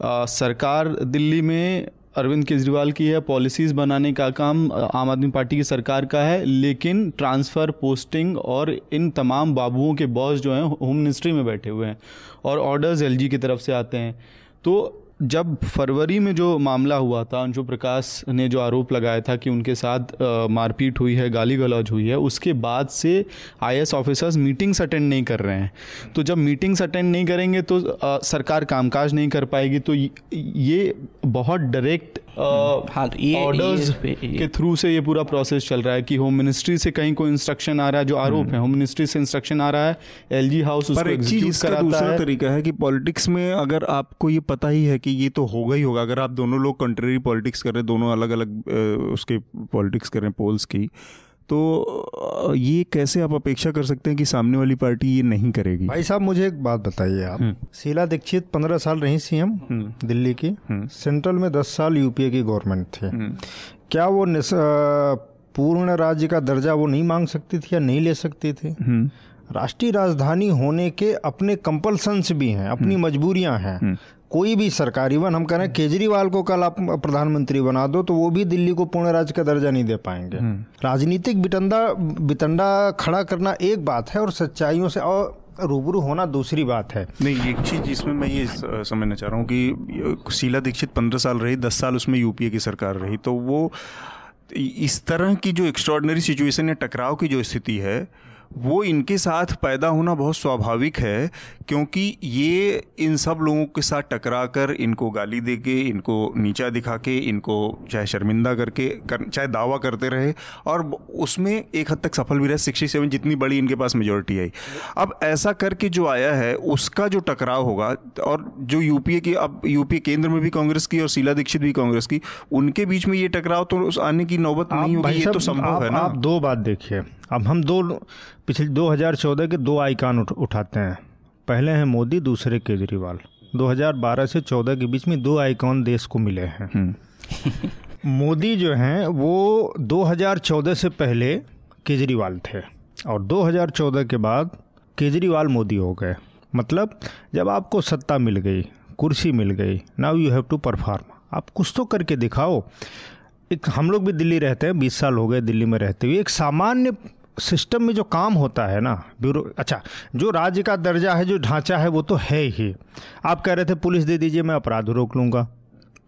सरकार दिल्ली में अरविंद केजरीवाल की है पॉलिसीज़ बनाने का काम आम आदमी पार्टी की सरकार का है, लेकिन ट्रांसफ़र पोस्टिंग और इन तमाम बाबुओं के बॉस जो हैं होम मिनिस्ट्री में बैठे हुए हैं और ऑर्डर्स एलजी की तरफ़ से आते हैं। तो जब फरवरी में जो मामला हुआ था अंशु प्रकाश ने जो आरोप लगाया था कि उनके साथ मारपीट हुई है गाली गलौज हुई है उसके बाद से आईएएस ऑफिसर्स मीटिंग्स अटेंड नहीं कर रहे हैं। तो जब मीटिंग्स अटेंड नहीं करेंगे तो आ, सरकार कामकाज नहीं कर पाएगी। तो ये बहुत डायरेक्ट हाँ तो ऑर्डर्स के थ्रू से ये पूरा प्रोसेस चल रहा है कि होम मिनिस्ट्री से कहीं कोई इंस्ट्रक्शन आ रहा है जो आरोप है होम मिनिस्ट्री से इंस्ट्रक्शन आ रहा है एलजी हाउस उसको एग्जीक्यूट कराता दूसरा तरीका है कि पॉलिटिक्स में अगर आपको ये पता ही है कि ये तो होगा ही होगा। अगर आप दोनों लोग कंट्री पॉलिटिक्स कर रहे हैं दोनों अलग अलग उसके पॉलिटिक्स कर रहे हैं पोल्स की तो ये कैसे आप अपेक्षा कर सकते हैं कि सामने वाली पार्टी ये नहीं करेगी? भाई साहब मुझे एक बात बताइए आप। शीला दीक्षित पंद्रह साल रही सीएम दिल्ली की। सेंट्रल में दस साल यूपीए की गवर्नमेंट थी। क्या वो पूर्ण राज्य का दर्जा वो नहीं मांग सकती थी या नहीं ले सकती थी? राष्ट्रीय राजधानी होने के अपने कंपल्सन्स भी हैं अपनी मजबूरियाँ हैं। कोई भी सरकार इवन हम कह रहे हैं केजरीवाल को कल आप प्रधानमंत्री बना दो तो वो भी दिल्ली को पूर्ण राज्य का दर्जा नहीं दे पाएँगे। राजनीतिक बिटंडा बितंडा खड़ा करना एक बात है और सच्चाइयों से और रूबरू होना दूसरी बात है। नहीं एक चीज़ जिसमें मैं ये समझना चाह रहा हूँ कि शीला दीक्षित पंद्रह साल रही दस साल उसमें यूपीए की सरकार रही तो वो इस तरह की जो एक्स्ट्रॉर्डनरी सिचुएशन या टकराव की जो स्थिति है वो इनके साथ पैदा होना बहुत स्वाभाविक है क्योंकि ये इन सब लोगों के साथ टकरा कर इनको गाली दे के इनको नीचा दिखा के इनको चाहे शर्मिंदा करके कर, चाहे दावा करते रहे और उसमें एक हद तक सफल भी रहे। सिक्सटी सेवन जितनी बड़ी इनके पास मेजोरिटी आई। अब ऐसा करके जो आया है उसका जो टकराव होगा और जो यूपीए की अब यूपीए केंद्र में भी कांग्रेस की और शीला दीक्षित भी कांग्रेस की उनके बीच में ये टकराव तो आने की नौबत नहीं होगी ये तो संभव है ना? आप दो बात देखिए। अब हम दो पिछले 2014 के दो आइकान उठ, उठाते हैं। पहले हैं मोदी दूसरे केजरीवाल। 2012 से 14 के बीच में दो आइकॉन देश को मिले हैं। हम्म। [laughs] मोदी जो हैं वो 2014 से पहले केजरीवाल थे और 2014 के बाद केजरीवाल मोदी हो गए। मतलब जब आपको सत्ता मिल गई कुर्सी मिल गई now you have to perform आप कुछ तो करके दिखाओ। एक हम लोग भी दिल्ली रहते हैं बीस साल हो गए दिल्ली में रहते हुए। एक सामान्य सिस्टम में जो काम होता है ना ब्यूरो अच्छा जो राज्य का दर्जा है जो ढांचा है वो तो है ही। आप कह रहे थे पुलिस दे दीजिए मैं अपराध रोक लूँगा।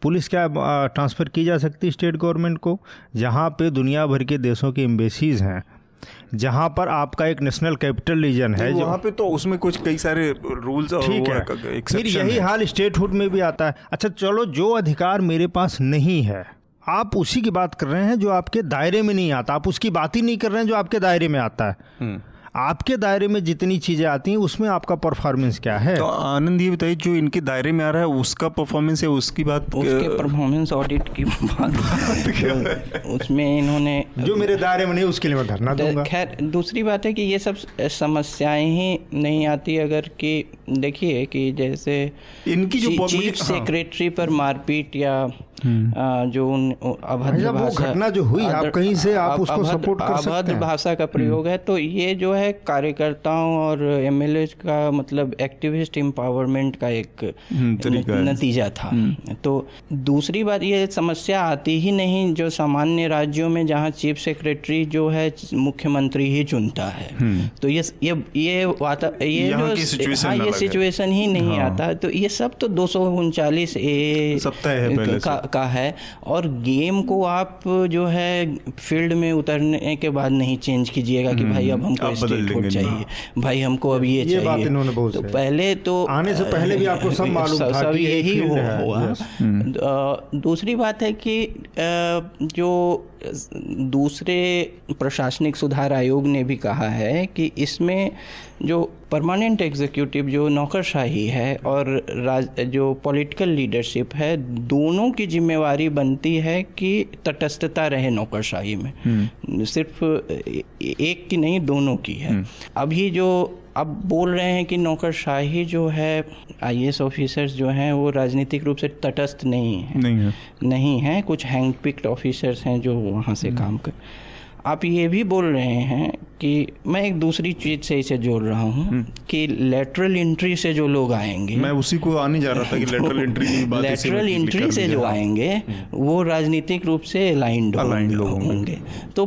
पुलिस क्या ट्रांसफ़र की जा सकती स्टेट गवर्नमेंट को? जहाँ पे दुनिया भर के देशों की एम्बेसीज हैं जहाँ पर आपका एक नेशनल कैपिटल रीजन है जो वहाँ पे तो उसमें कुछ कई सारे रूल्स ठीक है। फिर यही हाल स्टेटहुड में भी आता है। अच्छा चलो जो अधिकार मेरे पास नहीं है आप उसी की बात कर रहे हैं जो आपके दायरे में नहीं आता। आप उसकी बात ही नहीं कर रहे हैं जो आपके दायरे में आता है। हम्म। आपके दायरे में जितनी चीज़ें आती हैं उसमें आपका परफॉर्मेंस क्या है? तो आनंद ये बताइए जो इनके दायरे में आ रहा है उसका परफॉर्मेंस है उसकी बात उसके परफॉर्मेंस ऑडिट की बात [laughs] उसमें इन्होंने जो मेरे दायरे में नहीं उसके लिए मैं धरना दूँगा। खैर दूसरी बात है कि ये सब समस्याएँ ही नहीं आती अगर कि देखिए कि जैसे इनकी जो चीफ सेक्रेटरी पर मारपीट या। जो उन अभद्र भाषा घटना जो हुई आप कहीं से आप उसको सपोर्ट कर सकते हैं? अभद्र भाषा का प्रयोग हम्म। है तो ये जो है कार्यकर्ताओं और एमएलए का मतलब एक्टिविस्ट एम्पावरमेंट का एक हम्म, नतीजा था। तो दूसरी बात ये समस्या आती ही नहीं जो सामान्य राज्यों में जहाँ चीफ सेक्रेटरी जो है मुख्यमंत्री ही चुनता है। तो ये ये ये वाता ये जो हाँ ये सिचुएशन ही। नहीं हाँ। आता तो ये सब तो दो सौ उनचालीस ए का है और गेम को आप जो है फ़ील्ड में उतरने के बाद नहीं चेंज कीजिएगा कि भाई अब हमको स्टेट चाहिए भाई हमको अब ये, ये चाहिए। तो पहले तो आने से पहले भी आपको सब [laughs] मालूम था सब यही हुआ। दूसरी बात है कि जो दूसरे प्रशासनिक सुधार आयोग ने भी कहा है कि इसमें जो परमानेंट एग्जीक्यूटिव जो नौकरशाही है और राज जो पॉलिटिकल लीडरशिप है दोनों की जिम्मेवारी बनती है कि तटस्थता रहे नौकरशाही में हम्म। सिर्फ़ एक की नहीं दोनों की है हम्म। अभी जो अब बोल रहे हैं कि नौकरशाही जो है आईएएस ऑफिसर्स जो हैं वो राजनीतिक रूप से तटस्थ नहीं है नहीं है नहीं है कुछ हैंड पिक्ड ऑफिसर्स हैं जो वहाँ से हम्म। काम कर आप ये भी बोल रहे हैं कि मैं एक दूसरी चीज़ से इसे जोड़ रहा हूँ हम्म। कि लेटरल एंट्री से जो लोग आएँगे मैं उसी को आने जा रहा था कि लेटरल एंट्री की बात लेटरल एंट्री से जो आएँगे हम्म। वो राजनीतिक रूप से अलाइंड होंगे। तो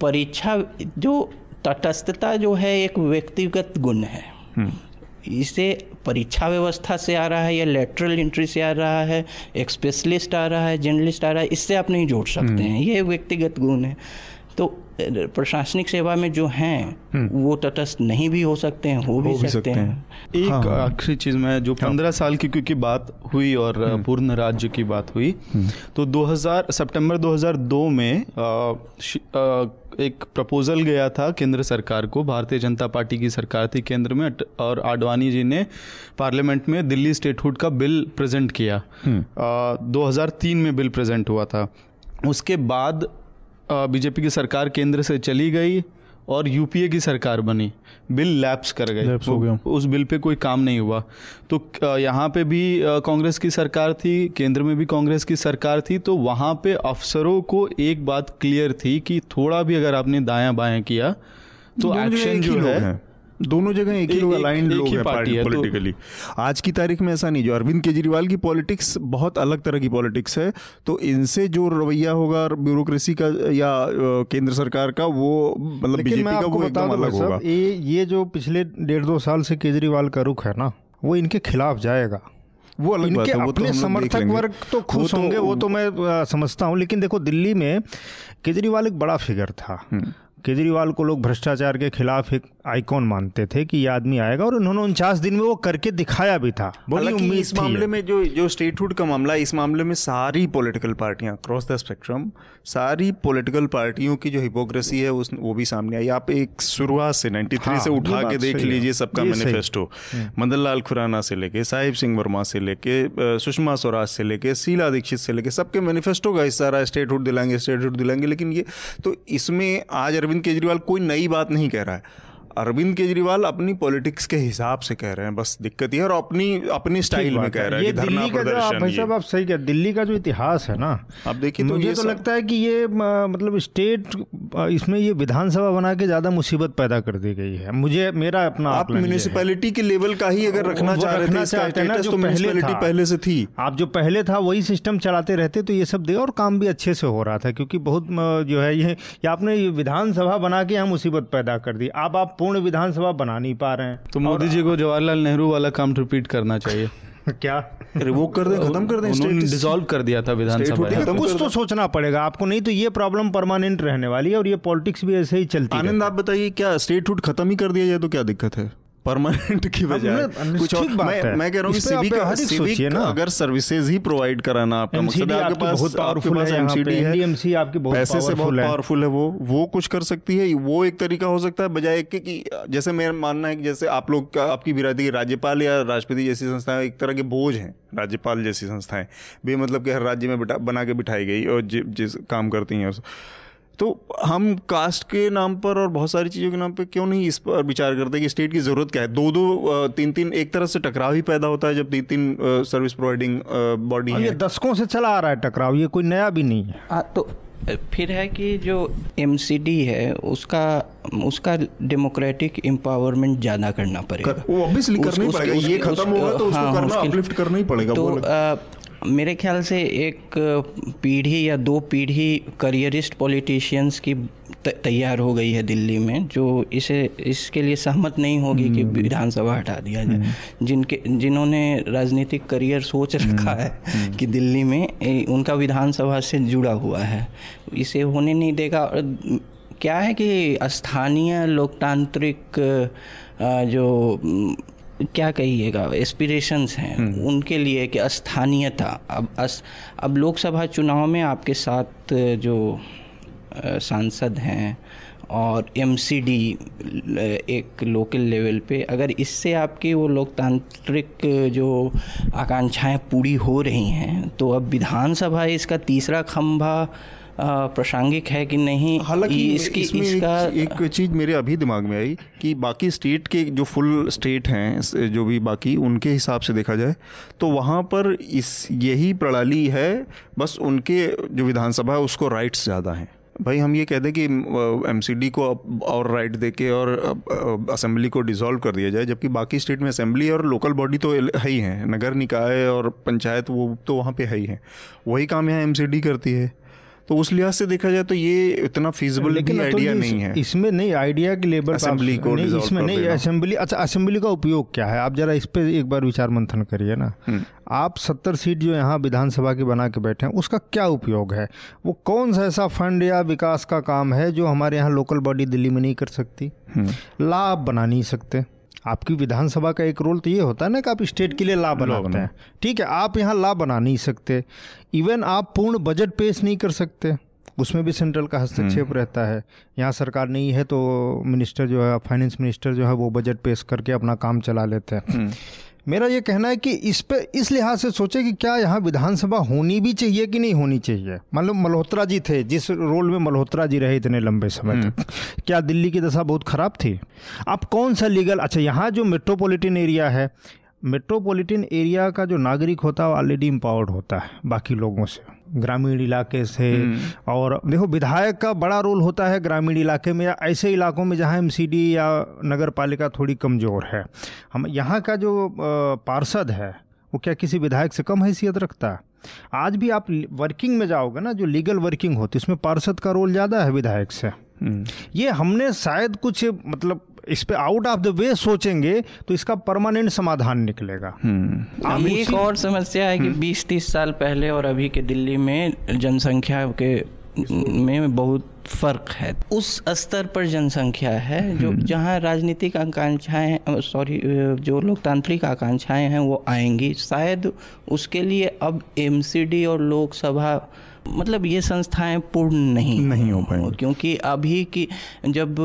परीक्षा जो तटस्थता जो है एक व्यक्तिगत गुण है। हम्म। इसे परीक्षा व्यवस्था से आ रहा है या लेटरल एंट्री से आ रहा है एक स्पेशलिस्ट आ रहा है जर्नलिस्ट आ रहा है इससे आप नहीं जोड़ सकते हैं। ये व्यक्तिगत गुण है। तो प्रशासनिक सेवा में जो हैं हम्म। वो तटस्थ नहीं भी हो सकते हैं हो भी, हो भी सकते, सकते हैं, हैं। एक हाँ। आखिरी चीज़ में जो हाँ। पंद्रह साल की क्योंकि बात हुई और हम्म। पूर्ण राज्य की बात हुई हम्म। तो 2000 सितंबर 2002 में आ, आ, एक प्रपोजल गया था केंद्र सरकार को भारतीय जनता पार्टी की सरकार थी केंद्र में और आडवाणी जी ने पार्लियामेंट में दिल्ली स्टेटहुड का बिल प्रेजेंट किया आ, 2003 में बिल प्रेजेंट हुआ था उसके बाद बीजेपी की सरकार केंद्र से चली गई और यूपीए की सरकार बनी बिल लैप्स कर गए लैप्स हो गया। उस बिल पे कोई काम नहीं हुआ तो यहाँ पे भी कांग्रेस की सरकार थी केंद्र में भी कांग्रेस की सरकार थी तो वहाँ पे अफसरों को एक बात क्लियर थी कि थोड़ा भी अगर आपने दायां बायां किया तो एक्शन जो हैं। दोनों जगह एक ही लोग अलाइंड लोग हैं पार्टी है, तो- पॉलिटिकली आज की तारीख में ऐसा नहीं जो अरविंद केजरीवाल की पॉलिटिक्स बहुत अलग तरह की पॉलिटिक्स है तो इनसे जो रवैया होगा ब्यूरोक्रेसी का या केंद्र सरकार का वो मतलब बीजेपी का वो एकदम अलग होगा। ये ये जो पिछले डेढ़ दो साल से केजरीवाल का रुख है ना वो इनके खिलाफ जाएगा। वो अलग इनके बात है वो तो अपने देख समर्थक वर्ग तो खुश वो होंगे वो तो मैं समझता हूँ लेकिन देखो दिल्ली में केजरीवाल एक बड़ा फिगर था। हम्म। केजरीवाल को लोग भ्रष्टाचार के खिलाफ एक आइकॉन मानते थे कि ये आदमी आएगा और उन्होंने उनचास दिन में वो करके दिखाया भी था। बड़ी उम्मीद इस मामले में जो जो स्टेटहुड का मामला इस मामले में सारी पॉलिटिकल पार्टियाँ क्रॉस द स्पेक्ट्रम सारी पॉलिटिकल पार्टियों की जो हिपोक्रेसी है उस वो भी सामने आई। आप एक शुरुआत से 93 हाँ, से उठा के देख लीजिए सबका मैनिफेस्टो मदन लाल खुराना से लेके साहिब सिंह वर्मा से लेके सुषमा स्वराज से लेके शीला दीक्षित से लेके सबके मैनिफेस्टो का हिस्सा रहा स्टेटहुड दिलाएँगे स्टेटहुड दिलाएँगे लेकिन ये तो इसमें आज अरविंद केजरीवाल कोई नई बात नहीं कह रहा है। अरविंद केजरीवाल अपनी पॉलिटिक्स के हिसाब से कह रहे हैं बस दिक्कत ये और अपनी अपनी स्टाइल में कह रहे हैं ये दिल्ली का जो आप भाई साहब आप सही कह दिल्ली का जो इतिहास है ना आप देखिए तो मुझे तो लगता है कि ये मतलब स्टेट इसमें ये विधानसभा बना के ज़्यादा मुसीबत पैदा कर दी गई है। मुझे मेरा अपना आप। म्यूनिसिपैलिटी के लेवल का ही अगर रखना चाह रहे थे तो पहले पहले से थी। आप जो पहले था वही सिस्टम चलाते रहते तो ये सब दे और काम भी अच्छे से हो रहा था क्योंकि बहुत जो है ये ये आपने विधानसभा बना के यहाँ मुसीबत पैदा कर दी। अब आप पूर्ण विधानसभा बना नहीं पा रहे हैं। तो मोदी जी को जवाहरलाल नेहरू वाला काम रिपीट करना चाहिए। [laughs] क्या? रिवोक कर दें खत्म कर दें उन्होंने डिसॉल्व कर दिया था विधानसभा। कुछ तो सोचना पड़ेगा आपको नहीं तो ये प्रॉब्लम परमानेंट रहने वाली है और ये पॉलिटिक्स भी ऐसे ही चलती आनंद आप बताइए क्या स्टेटहुड खत्म ही कर दिया जाए तो क्या दिक्कत है? परमानेंट की बजाय कुछ और बात मैं है। मैं कह रहा हूँ सिविक सिविक ना। अगर सर्विसेज़ ही प्रोवाइड कराना आपका मकसद है आपके पास बहुत पास है एमसीडी है। NDMC आपकी बहुत पैसे से बहुत पावरफुल है। वो। वो कुछ कर सकती है वो एक तरीका हो सकता है बजाय कि, कि जैसे मेरा मानना है कि जैसे आप लोग आपकी बिरादरी राज्यपाल या राष्ट्रपति जैसी संस्थाएँ एक तरह के बोझ हैं राज्यपाल जैसी संस्थाएँ। बेमतलब के हर राज्य में बना के बिठाई गई और जिस काम करती हैं तो हम कास्ट के नाम पर और बहुत सारी चीज़ों के नाम पे क्यों नहीं इस पर विचार करते कि स्टेट की ज़रूरत क्या है? दो दो तीन तीन एक तरह से टकराव ही पैदा होता है जब तीन तीन सर्विस प्रोवाइडिंग बॉडी ये दशकों से चला आ रहा है टकराव ये कोई नया भी नहीं है। हाँ तो फिर है कि जो एम है उसका उसका डेमोक्रेटिक एम्पावरमेंट ज़्यादा करना पड़ेगा। कर- वो obviously करना ही पड़ेगा। ये खत्म होगा तो उसको हाँ, करना, उसके- uplift करना ही पड़ेगा, तो मेरे ख्याल से एक पीढ़ी या दो पीढ़ी करियरिस्ट पॉलिटिशियंस की तैयार हो गई है दिल्ली में जो इसे इसके लिए सहमत नहीं होगी कि विधानसभा हटा दिया जाए। जिनके जिन्होंने राजनीतिक करियर सोच रखा है कि दिल्ली में उनका विधानसभा से जुड़ा हुआ है। इसे होने नहीं देगा। और क्या है कि स्थानीय लोकतांत्रिक जो क्या कहिएगा? एस्पिरेशंस हैं। उनके लिए कि स्थानीयता। अब अस, अब लोकसभा चुनाव में आपके साथ जो सांसद हैं और एमसीडी एक लोकल लेवल पे अगर इससे आपकी वो लोकतांत्रिक जो आकांक्षाएँ पूरी हो रही हैं तो अब विधानसभा इसका तीसरा खंभा अ, प्रासंगिक है कि नहीं? हालाँकि इसकी इसमें इसका एक, एक चीज़ मेरे अभी दिमाग में आई कि बाकी स्टेट के जो फुल स्टेट हैं जो भी बाकी उनके हिसाब से देखा जाए तो वहाँ पर इस यही प्रणाली है बस उनके जो विधानसभा है उसको राइट्स ज़्यादा हैं। भाई हम ये कह दें कि एमसीडी को और राइट दे के और असेंबली को डिसॉल्व कर दिया जाए जबकि बाकी स्टेट में असेंबली और लोकल बॉडी तो है ही हैं। नगर निकाय और पंचायत वो तो वहाँ पे है ही हैं। वही काम यहाँ एम करती है। तो उस लिहाज से देखा जाए तो ये इतना फिजिबल अतुल आइडिया जी, नहीं है। इसमें नहीं आइडिया की लेबर असेंबली को नहीं इसमें नहीं असेंबली अच्छा असेंबली का उपयोग क्या है? आप जरा इस पर एक बार विचार मंथन करिए ना। हम्म। आप सत्तर सीट जो यहाँ विधानसभा की बना के बैठे हैं उसका क्या उपयोग है? वो कौन सा ऐसा फंड या विकास का काम है जो हमारे यहाँ लोकल बॉडी दिल्ली में नहीं कर सकती? हम्म। लाभ बना नहीं सकते। आपकी विधानसभा का एक रोल तो ये होता है ना कि आप स्टेट के लिए ला बनाते हैं। ठीक है आप यहाँ ला बना नहीं सकते। इवन आप पूर्ण बजट पेश नहीं कर सकते। उसमें भी सेंट्रल का हस्तक्षेप रहता है। यहाँ सरकार नहीं है तो मिनिस्टर जो है फाइनेंस मिनिस्टर जो है वो बजट पेश करके अपना काम चला लेते हैं। मेरा ये कहना है कि इस पे इस लिहाज से सोचे कि क्या यहाँ विधानसभा होनी भी चाहिए कि नहीं होनी चाहिए? मान लो मल्होत्रा जी थे जिस रोल में मल्होत्रा जी रहे इतने लंबे समय तक। क्या दिल्ली की दशा बहुत खराब थी? अब कौन सा लीगल अच्छा यहाँ जो मेट्रोपॉलिटन एरिया है मेट्रोपॉलिटन एरिया का जो नागरिक होता है वो ऑलरेडी एम्पावर्ड होता है बाकी लोगों से। ग्रामीण इलाके से। और देखो विधायक का बड़ा रोल होता है ग्रामीण इलाके में या ऐसे इलाकों में जहाँ एमसीडी या नगर पालिका थोड़ी कमज़ोर है। हम यहाँ का जो पार्षद है वो क्या किसी विधायक से कम हैसियत रखता? है आज भी आप वर्किंग में जाओगे ना जो लीगल वर्किंग होती है उसमें पार्षद का रोल ज़्यादा है विधायक से। ये हमने शायद कुछ मतलब इस पे आउट ऑफ़ द वे सोचेंगे तो इसका परमानेंट समाधान निकलेगा। अब एक उसी- और समस्या है कि 20-30 साल पहले और अभी के दिल्ली में जनसंख्या के में बहुत फ़र्क है। उस स्तर पर जनसंख्या है जो जहाँ राजनीतिक आकांक्षाएँ सॉरी जो लोकतांत्रिक आकांक्षाएँ हैं वो आएँगी। शायद उसके लिए अब एमसीडी और लोकसभा मतलब ये संस्थाएँ पूर्ण नहीं नहीं हो पाई क्योंकि अभी की जब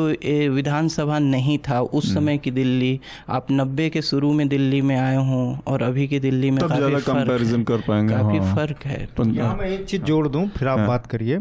विधानसभा नहीं था उस समय की दिल्ली आप नब्बे के शुरू में दिल्ली में आए हों और अभी की दिल्ली में तब काफ़ी फ़र्क कर पाएँगे, काफ़ी हाँ। फ़र्क है। तो मैं एक चीज़ जोड़ दूँ फिर आप बात करिए।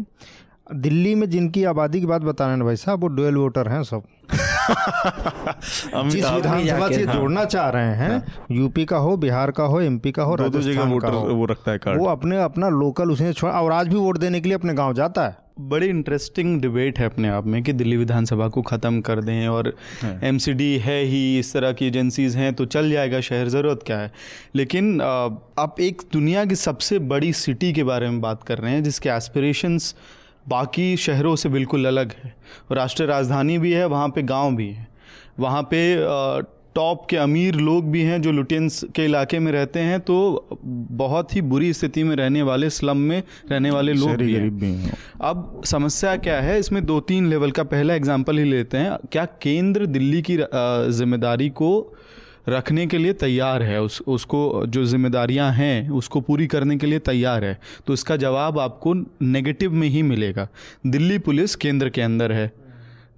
दिल्ली में जिनकी आबादी की बात बता रहे हैं भाई साहब वो डुअल वोटर हैं सब। [laughs] जिस विधानसभा से हाँ। जोड़ना चाह रहे हैं हाँ। यूपी का हो बिहार का हो एमपी का हो दो दो जगह राजस्थान का वोटर हो वो रखता है कार्ड। वो अपने अपना लोकल उसने छोड़ा और आज भी वोट देने के लिए अपने गाँव जाता है। बड़ी इंटरेस्टिंग डिबेट है अपने आप में कि दिल्ली विधानसभा को ख़त्म कर दें और एमसीडी है ही इस तरह की एजेंसीज हैं तो चल जाएगा शहर ज़रूरत क्या है? लेकिन आप एक दुनिया की सबसे बड़ी सिटी के बारे में बात कर रहे हैं जिसके एस्पिरेशंस बाकी शहरों से बिल्कुल अलग है। राष्ट्रीय राजधानी भी है वहाँ पे गाँव भी है। वहाँ पे टॉप के अमीर लोग भी हैं जो लुटियंस के इलाके में रहते हैं तो बहुत ही बुरी स्थिति में रहने वाले स्लम में रहने वाले लोग भी हैं। भी हैं। अब समस्या क्या है इसमें दो तीन लेवल का पहला एग्ज़ाम्पल ही लेते हैं। क्या केंद्र दिल्ली की ज़िम्मेदारी को रखने के लिए तैयार है, उस, उसको जो जिम्मेदारियाँ हैं, उसको पूरी करने के लिए तैयार है। तो इसका जवाब आपको नेगेटिव में ही मिलेगा। दिल्ली पुलिस केंद्र के अंदर है।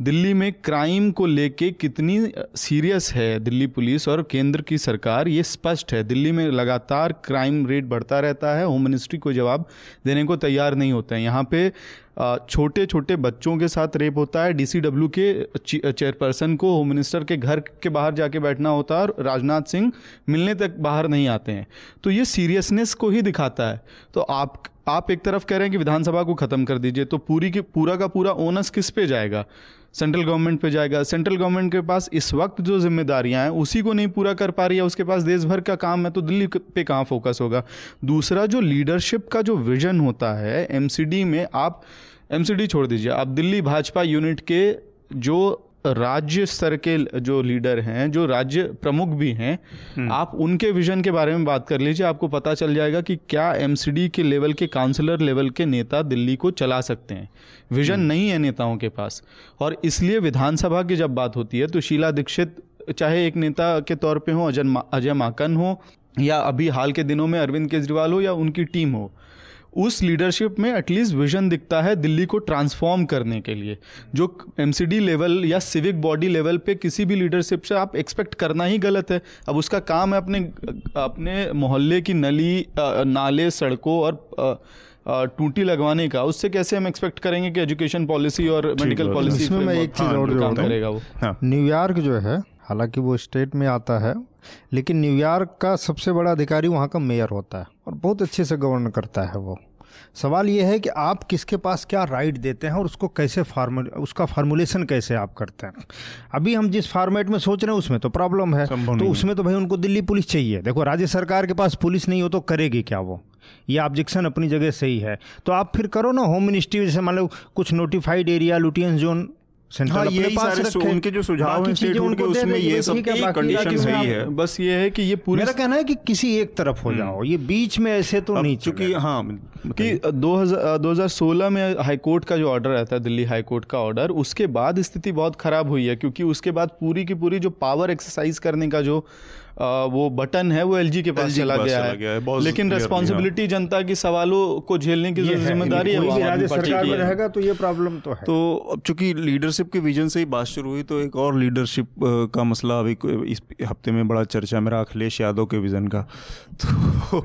दिल्ली में क्राइम को लेके कितनी सीरियस है दिल्ली पुलिस और केंद्र की सरकार, ये स्पष्ट है। दिल्ली में लगातार क्राइम रेट बढ़ता रहता है होम मिनिस्ट्री को जवाब देने को तैयार नहीं होता है। यहाँ पे छोटे छोटे बच्चों के साथ रेप होता है। डीसीडब्ल्यू के चेयरपर्सन को होम मिनिस्टर के घर के बाहर जाके बैठना होता है और राजनाथ सिंह मिलने तक बाहर नहीं आते हैं। तो ये सीरियसनेस को ही दिखाता है। तो आप आप एक तरफ़ कह रहे हैं कि विधानसभा को ख़त्म कर दीजिए तो पूरी की, पूरा का पूरा ओनस किस पे जाएगा? सेंट्रल गवर्नमेंट पे जाएगा। सेंट्रल गवर्नमेंट के पास इस वक्त जो जिम्मेदारियाँ हैं, उसी को नहीं पूरा कर पा रही है, उसके पास देश भर का काम है तो दिल्ली पे कहाँ फोकस होगा? दूसरा जो लीडरशिप का जो विजन होता है एमसीडी में आप एमसीडी छोड़ दीजिए, आप दिल्ली भाजपा यूनिट के जो राज्य स्तर के जो लीडर हैं जो राज्य प्रमुख भी हैं आप उनके विजन के बारे में बात कर लीजिए आपको पता चल जाएगा कि क्या एमसीडी के लेवल के काउंसलर लेवल के नेता दिल्ली को चला सकते हैं। विजन नहीं है नेताओं के पास। और इसलिए विधानसभा की जब बात होती है तो शीला दीक्षित चाहे एक नेता के तौर पे हो अजय अजय माकन हो या अभी हाल के दिनों में अरविंद केजरीवाल हो या उनकी टीम हो उस लीडरशिप में एटलीस्ट विजन दिखता है दिल्ली को ट्रांसफॉर्म करने के लिए जो एमसीडी लेवल या सिविक बॉडी लेवल पे किसी भी लीडरशिप से आप एक्सपेक्ट करना ही गलत है। अब उसका काम है अपने अपने मोहल्ले की नली नाले सड़कों और टूटी लगवाने का उससे कैसे हम एक्सपेक्ट करेंगे कि एजुकेशन पॉलिसी और मेडिकल पॉलिसी इसमें मैं एक चीज़ और काम करेगा वो। हाँ। न्यूयॉर्क जो है हालाँकि वो स्टेट में आता है लेकिन न्यूयॉर्क का सबसे बड़ा अधिकारी वहाँ का मेयर होता है और बहुत अच्छे से गवर्न करता है वो। सवाल ये है कि आप किसके पास क्या राइट देते हैं और उसको कैसे फार्मूल उसका फार्मूलेशन कैसे आप करते हैं? अभी हम जिस फॉर्मेट में सोच रहे हैं उसमें तो प्रॉब्लम है। तो उसमें तो भाई उनको दिल्ली पुलिस चाहिए। देखो राज्य सरकार के पास पुलिस नहीं हो तो करेगी क्या वो? ये ऑब्जेक्शन अपनी जगह सही है। तो आप फिर करो ना होम मिनिस्ट्री जैसे मान लो कुछ notified area Lutyens zone central हाँ, अपने पास सारे रखे। उनके जो सुझाव हैं स्टेट बोर्ड के उसमें ये सब की कंडीशन सही है बस ये है कि ये पूरी मेरा कहना है कि किसी एक तरफ़ हो जाओ ये बीच में ऐसे तो नहीं चूँकि चुकी हाँ। कि 2016 में हाई कोर्ट का जो ऑर्डर रहता है दिल्ली हाई कोर्ट का ऑर्डर उसके बाद स्थिति बहुत खराब हुई है क्योंकि उसके बाद पूरी की पूरी जो पावर एक्सरसाइज करने का जो वो बटन है वो एलजी के पास चला गया चला गया है, लेकिन रेस्पॉन्सिबिलिटी जनता की सवालों को झेलने की जो ज़िम्मेदारी है सरकार में रहेगा तो ये प्रॉब्लम तो है। तो अब चूँकि लीडरशिप के विजन से ही बात शुरू हुई तो एक और लीडरशिप का मसला अभी इस हफ़्ते में बड़ा चर्चा मेरा अखिलेश यादव के विजन का। [laughs] तो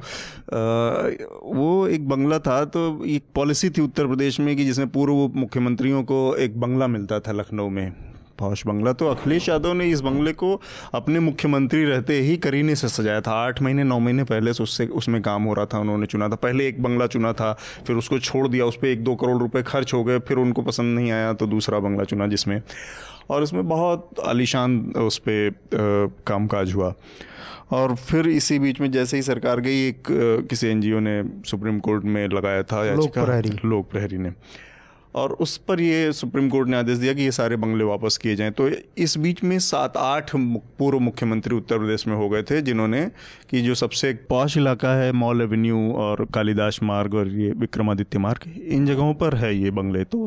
वो एक बंगला था तो एक पॉलिसी थी उत्तर प्रदेश में कि जिसमें पूर्व मुख्यमंत्रियों को एक बंगला मिलता था लखनऊ में। पौश बंगला। तो अखिलेश यादव ने इस बंगले को अपने मुख्यमंत्री रहते ही करीने से सजाया था। आठ महीने नौ महीने पहले से उससे उसमें काम हो रहा था उन्होंने चुना था। पहले एक बंगला चुना था फिर उसको छोड़ दिया उस पर एक दो करोड़ रुपये खर्च हो गए फिर उनको पसंद नहीं आया तो दूसरा बंगला चुना जिसमें। और उसमें बहुत आलीशान उस पर कामकाज हुआ। और फिर इसी बीच में जैसे ही सरकार गई एक किसी एनजीओ ने सुप्रीम कोर्ट में लगाया था याचिका। लोक प्रहरी ने। और उस पर ये सुप्रीम कोर्ट ने आदेश दिया कि ये सारे बंगले वापस किए जाएँ। तो इस बीच में सात आठ पूर्व मुख्यमंत्री उत्तर प्रदेश में हो गए थे, जिन्होंने कि जो सबसे पॉश इलाका है, मॉल एवेन्यू और कालिदास मार्ग और ये विक्रमादित्य मार्ग, इन जगहों पर है ये बंगले। तो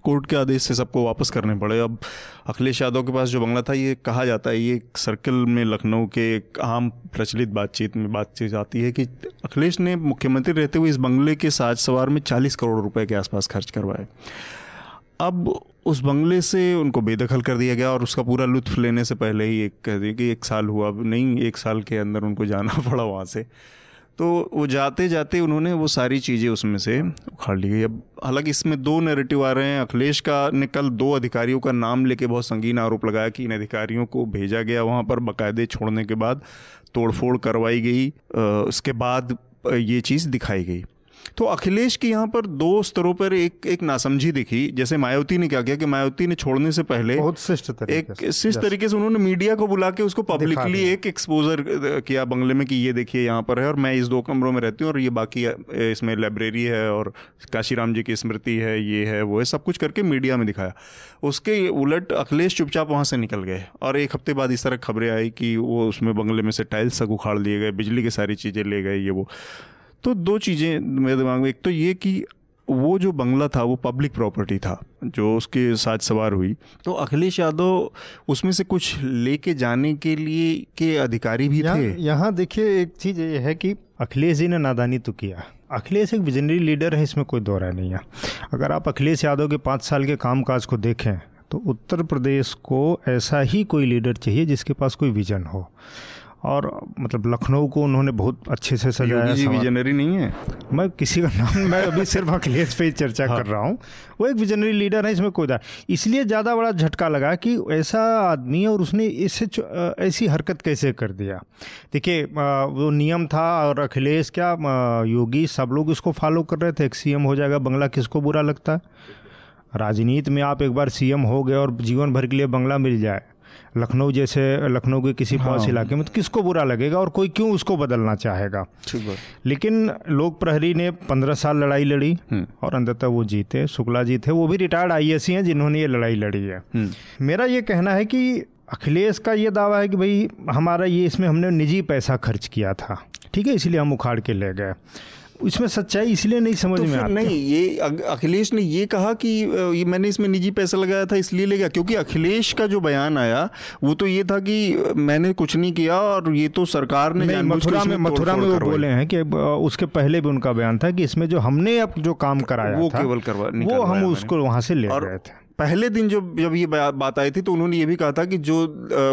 कोर्ट के आदेश से सबको वापस करने पड़े। अब अखिलेश यादव के पास जो बंगला था, ये कहा जाता है, ये सर्कल में लखनऊ के एक आम प्रचलित बातचीत में, बातचीत आती है कि अखिलेश ने मुख्यमंत्री रहते हुए इस बंगले के साज सवार में चालीस करोड़ रुपए के आसपास खर्च करवाए। अब उस बंगले से उनको बेदखल कर दिया गया और उसका पूरा लुत्फ लेने से पहले ही एक कह दिया कि एक साल हुआ। अब नहीं, एक साल के अंदर उनको जाना [laughs] पड़ा वहाँ से। तो वो जाते जाते उन्होंने वो सारी चीज़ें उसमें से उखाड़ ली गई। अब हालाँकि इसमें दो नेरेटिव आ रहे हैं। अखिलेश का ने कल दो अधिकारियों का नाम लेके बहुत संगीन आरोप लगाया कि इन अधिकारियों को भेजा गया वहाँ पर बाकायदे छोड़ने के बाद तोड़फोड़ करवाई गई। उसके बाद ये चीज़ दिखाई गई। तो अखिलेश की यहाँ पर दो स्तरों पर एक एक नासमझी दिखी जैसे मायावती ने क्या किया कि मायावती ने छोड़ने से पहले बहुत शिष्ट तरीके एक शिष्ट तरीके से उन्होंने मीडिया को बुला के उसको पब्लिकली एक एक्सपोजर किया बंगले में कि ये देखिए यहाँ पर है और मैं इस दो कमरों में रहती हूँ और ये बाकी इसमें लाइब्रेरी है और काशीराम जी की स्मृति है ये है वो है सब कुछ करके मीडिया में दिखाया। उसके उलट अखिलेश चुपचाप वहाँ से निकल गए और एक हफ़्ते बाद इस तरह खबरें आई कि वो उसमें बंगले में से टाइल्स तक उखाड़ लिए गए बिजली की सारी चीज़ें ले गए ये वो। तो दो चीज़ें मेरे दिमाग में एक तो ये कि वो जो बंगला था वो पब्लिक प्रॉपर्टी था जो उसके साथ सवार हुई। तो अखिलेश यादव उसमें से कुछ लेके जाने के लिए के अधिकारी भी यहाँ थे? यहाँ देखिए एक चीज़ ये है कि अखिलेश जी ने नादानी तो किया। अखिलेश एक विजनरी लीडर है इसमें कोई दो राय नहीं है। अगर आप अखिलेश यादव के पाँच साल के कामकाज को देखें तो उत्तर प्रदेश को ऐसा ही कोई लीडर चाहिए जिसके पास कोई विजन हो। और मतलब लखनऊ को उन्होंने बहुत अच्छे से सजाया जी विजनरी नहीं है? मैं किसी का नाम [laughs] मैं अभी सिर्फ़ अखिलेश पे ही चर्चा कर रहा हूँ। वो एक विजनरी लीडर है इसमें कोई दा इसलिए ज़्यादा बड़ा झटका लगा कि ऐसा आदमी है और उसने इससे ऐसी हरकत कैसे कर दिया? देखिए वो नियम था और अखिलेश क्या योगी सब लोग इसको फॉलो कर रहे थे। एक सीएम हो जाएगा बंगला किसको बुरा लगता? है राजनीति में आप एक बार सीएम हो गए और जीवन भर के लिए बंगला मिल जाए। लखनऊ जैसे लखनऊ के किसी पॉश इलाके में तो किसको बुरा लगेगा और कोई क्यों उसको बदलना चाहेगा? ठीक बात। लेकिन लोक प्रहरी ने पंद्रह साल लड़ाई लड़ी और अंततः वो जीते शुक्ला जी थे वो भी रिटायर्ड आई एस हैं जिन्होंने ये लड़ाई लड़ी है। मेरा ये कहना है कि अखिलेश का ये दावा है कि भाई हमारा ये इसमें हमने निजी पैसा खर्च किया था। ठीक है इसलिए हम उखाड़ के ले गए। इसमें सच्चाई इसलिए नहीं समझ तो में आती। नहीं ये अखिलेश ने ये कहा कि ये मैंने इसमें निजी पैसा लगाया था इसलिए ले गया क्योंकि अखिलेश का जो बयान आया वो तो ये था कि मैंने कुछ नहीं किया और ये तो सरकार ने मथुरा में मथुरा में वो बोले हैं कि उसके पहले भी उनका बयान था कि इसमें जो हमने अब जो काम कराया वो केवल करवा- वो हम उसको वहाँ से ले गए थे। पहले दिन जब जब ये बात आई थी तो उन्होंने ये भी कहा था कि जो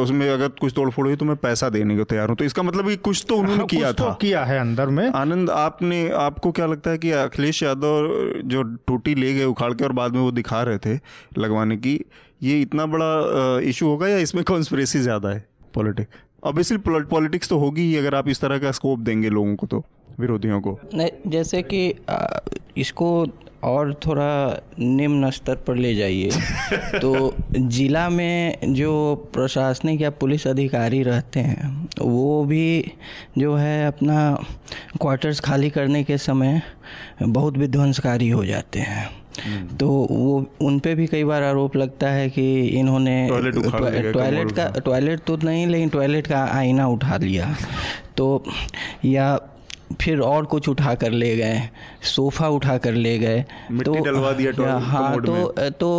उसमें अगर कुछ तोड़फोड़ हुई तो मैं पैसा देने को तैयार हूँ। तो इसका मतलब ये कुछ तो उन्होंने हाँ, किया कुछ तो किया है अंदर में। आनंद आपने आपको क्या लगता है कि अखिलेश यादव जो टूटी ले गए उखाड़ के और बाद में वो दिखा रहे थे लगवाने की ये इतना बड़ा इशू होगा या इसमें कॉन्स्परेसी ज़्यादा है पॉलिटिक्स ऑब्वियसली पॉलिटिक्स तो होगी ही अगर आप इस तरह का स्कोप देंगे लोगों को तो विरोधियों को। नहीं जैसे कि इसको और थोड़ा निम्न स्तर पर ले जाइए। [laughs] तो जिला में जो प्रशासनिक या पुलिस अधिकारी रहते हैं वो भी जो है अपना क्वार्टर्स खाली करने के समय बहुत विध्वंसकारी हो जाते हैं। तो वो उन पे भी कई बार आरोप लगता है कि इन्होंने टॉयलेट का टॉयलेट तो नहीं लेकिन टॉयलेट का आईना उठा लिया। तो या फिर और कुछ उठा कर ले गए सोफ़ा उठा कर ले गए। तो डलवा दिया हाँ कमोड तो तो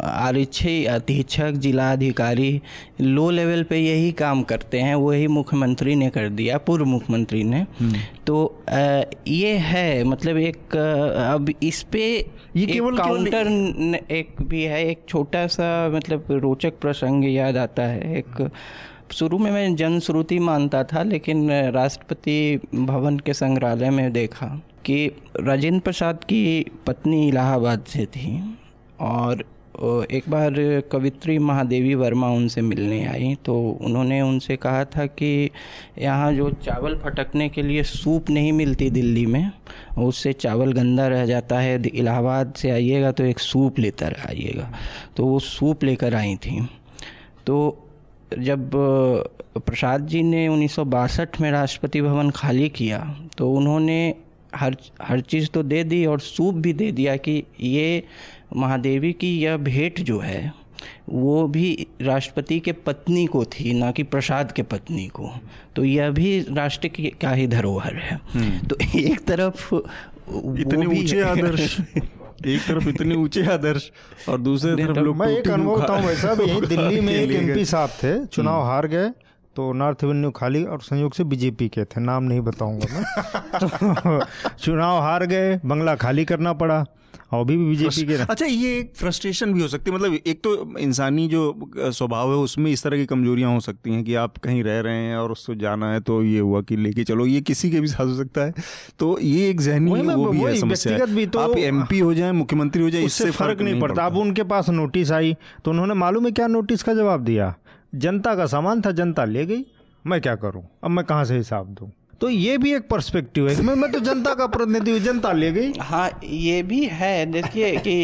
आरक्षी अधीक्षक जिलाधिकारी लो लेवल पे यही काम करते हैं वही मुख्यमंत्री ने कर दिया पूर्व मुख्यमंत्री ने। हम्म। तो अ, ये है मतलब एक अब इस पे ये एक केवल- काउंटर एक भी है एक छोटा सा मतलब रोचक प्रसंग याद आता है एक शुरू में मैं जनश्रुति मानता था, लेकिन राष्ट्रपति भवन के संग्रहालय में देखा कि राजेंद्र प्रसाद की पत्नी इलाहाबाद से थी और एक बार कवित्री महादेवी वर्मा उनसे मिलने आई तो उन्होंने उनसे कहा था कि यहाँ जो चावल फटकने के लिए सूप नहीं मिलती दिल्ली में, उससे चावल गंदा रह जाता है इलाहाबाद से आइएगा तो एक सूप लेकर आइएगा। तो वो सूप लेकर आई थी। तो जब प्रसाद जी ने उन्नीस सौ बासठ में राष्ट्रपति भवन खाली किया तो उन्होंने हर हर चीज़ तो दे दी और सूप भी दे दिया कि ये महादेवी की यह भेंट जो है वो भी राष्ट्रपति के पत्नी को थी ना कि प्रसाद के पत्नी को। तो यह भी राष्ट्र की का ही धरोहर है। तो एक तरफ़ इतने ऊँचे [laughs] आदर्श। एक तरफ़ इतने ऊँचे आदर्श और दूसरे तरफ़ लोग मैं एक अनुभव बताऊँ वैसा भी यही दिल्ली में एक एम एमपी साहब थे चुनाव हार गए तो नॉर्थ एवेन्यू खाली और संयोग से बीजेपी के थे नाम नहीं बताऊँगा मैं। [laughs] [laughs] तो चुनाव हार गए बंगला खाली करना पड़ा। और अभी भी बीजेपी के अच्छा ये एक फ्रस्ट्रेशन भी हो सकती है। मतलब एक तो इंसानी जो स्वभाव है उसमें इस तरह की कमजोरियाँ हो सकती हैं कि आप कहीं रह रहे हैं और उसको जाना है तो ये हुआ कि लेके चलो। ये किसी के भी साथ हो सकता है। तो ये एक जहनी वही मैं- वो भी है समस्या व्यक्तिगत भी तो- आप एमपी हो जाए मुख्यमंत्री हो जाए इससे फ़र्क नहीं पड़ता। अब उनके पास नोटिस आई तो उन्होंने मालूम है क्या नोटिस का जवाब दिया? जनता का सामान था जनता ले गई। मैं क्या करूँ? अब मैं कहाँ से हिसाब दूँ? तो ये भी एक पर्सपेक्टिव है। मैं मैं तो जनता का प्रतिनिधि हूँ जनता ले गई। हाँ ये भी है। देखिए कि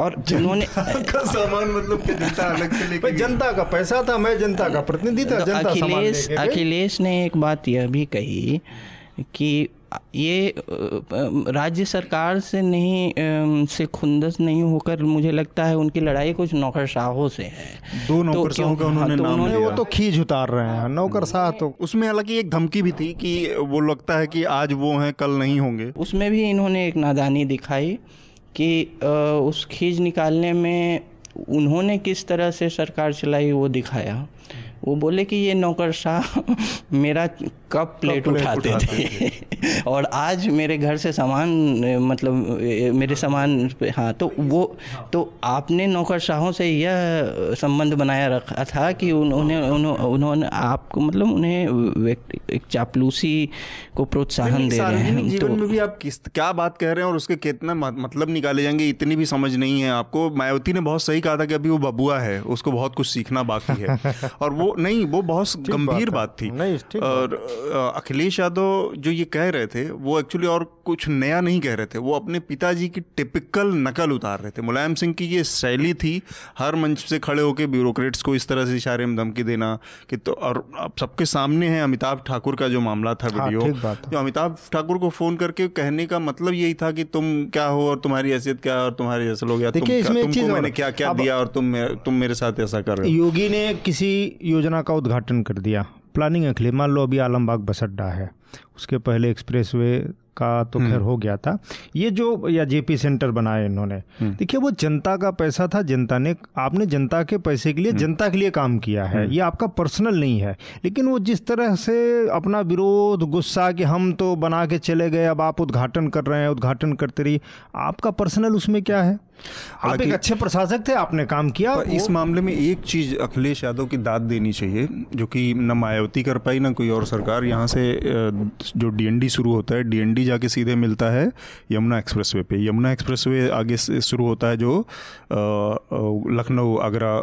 और जिन्होंने का सामान मतलब कि जनता अलग से लेके जनता का पैसा था मैं जनता का प्रतिनिधि था तो जनता अखिलेश अखिलेश ने एक बात यह भी कही कि ये राज्य सरकार से नहीं से खुंदस नहीं होकर मुझे लगता है उनकी लड़ाई कुछ नौकरशाहों से है। दो तो नौकरशाहों का उन्होंने हाँ, तो नाम लिया। वो तो खींच उतार रहे हैं नौकरशाह तो। उसमें हालाँकि एक धमकी भी थी कि वो लगता है कि आज वो हैं कल नहीं होंगे। उसमें भी इन्होंने एक नादानी दिखाई कि उस खींच निकालने में उन्होंने किस तरह से सरकार चलाई वो दिखाया। वो बोले कि ये नौकरशाह [laughs] मेरा कप प्लेट प्लेट उठाते थे। [laughs] और आज मेरे घर से सामान मतलब मेरे सामान पे हाँ तो वो तो आपने नौकरशाहों से यह संबंध बनाया रखा था कि उन्होंने उन्हों- उन्होंने आपको मतलब उन्हें एक चापलूसी को प्रोत्साहन दे रहे हैं। जीवन तो में भी आप किस क्या बात कह रहे हैं और उसके कितना मतलब निकाले जाएँगे इतनी भी समझ नहीं है आपको। मायावती ने बहुत सही कहा था कि अभी वो बबुआ है उसको बहुत कुछ सीखना बाकी है। [laughs] और वो नहीं वो बहुत गंभीर बात थी। और अखिलेश यादव जो ये कह रहे थे वो एक्चुअली और कुछ नया नहीं कह रहे थे वो अपने पिताजी की टिपिकल नकल उतार रहे थे। मुलायम सिंह की ये शैली थी हर मंच से खड़े होकर ब्यूरोक्रेट्स को इस तरह से इशारे में धमकी देना कि तो और अब सबके सामने है अमिताभ ठाकुर का जो मामला था हाँ, वीडियो ठीक जो अमिताभ ठाकुर को फ़ोन करके कहने का मतलब यही था कि तुम क्या हो और तुम्हारी हैसियत क्या है और तुम्हारे जैसे लोग या तुम तुमको मैंने क्या क्या दिया और तुम तुम मेरे साथ ऐसा कर रहे हो? योगी ने किसी योजना का उद्घाटन कर दिया। प्लानिंग है अखिले मान लो अभी आलमबाग बस अड्डा है उसके पहले एक्सप्रेसवे का तो खैर हो गया था। ये जो या जेपी सेंटर बनाए इन्होंने देखिए वो जनता का पैसा था जनता ने आपने जनता के पैसे के लिए जनता के लिए काम किया है ये आपका पर्सनल नहीं है। लेकिन वो जिस तरह से अपना विरोध गुस्सा कि हम तो बना के चले गए अब आप उद्घाटन कर रहे हैं उद्घाटन करते रहिए आपका पर्सनल उसमें क्या है? आप एक अच्छे प्रशासक थे आपने काम किया पर इस मामले में एक चीज़ अखिलेश यादव की दाद देनी चाहिए जो कि न मायावती कर पाई ना कोई और सरकार। यहाँ से जो डीएनडी शुरू होता है डीएनडी जाके सीधे मिलता है यमुना एक्सप्रेसवे पे। यमुना एक्सप्रेसवे आगे शुरू होता है जो लखनऊ आगरा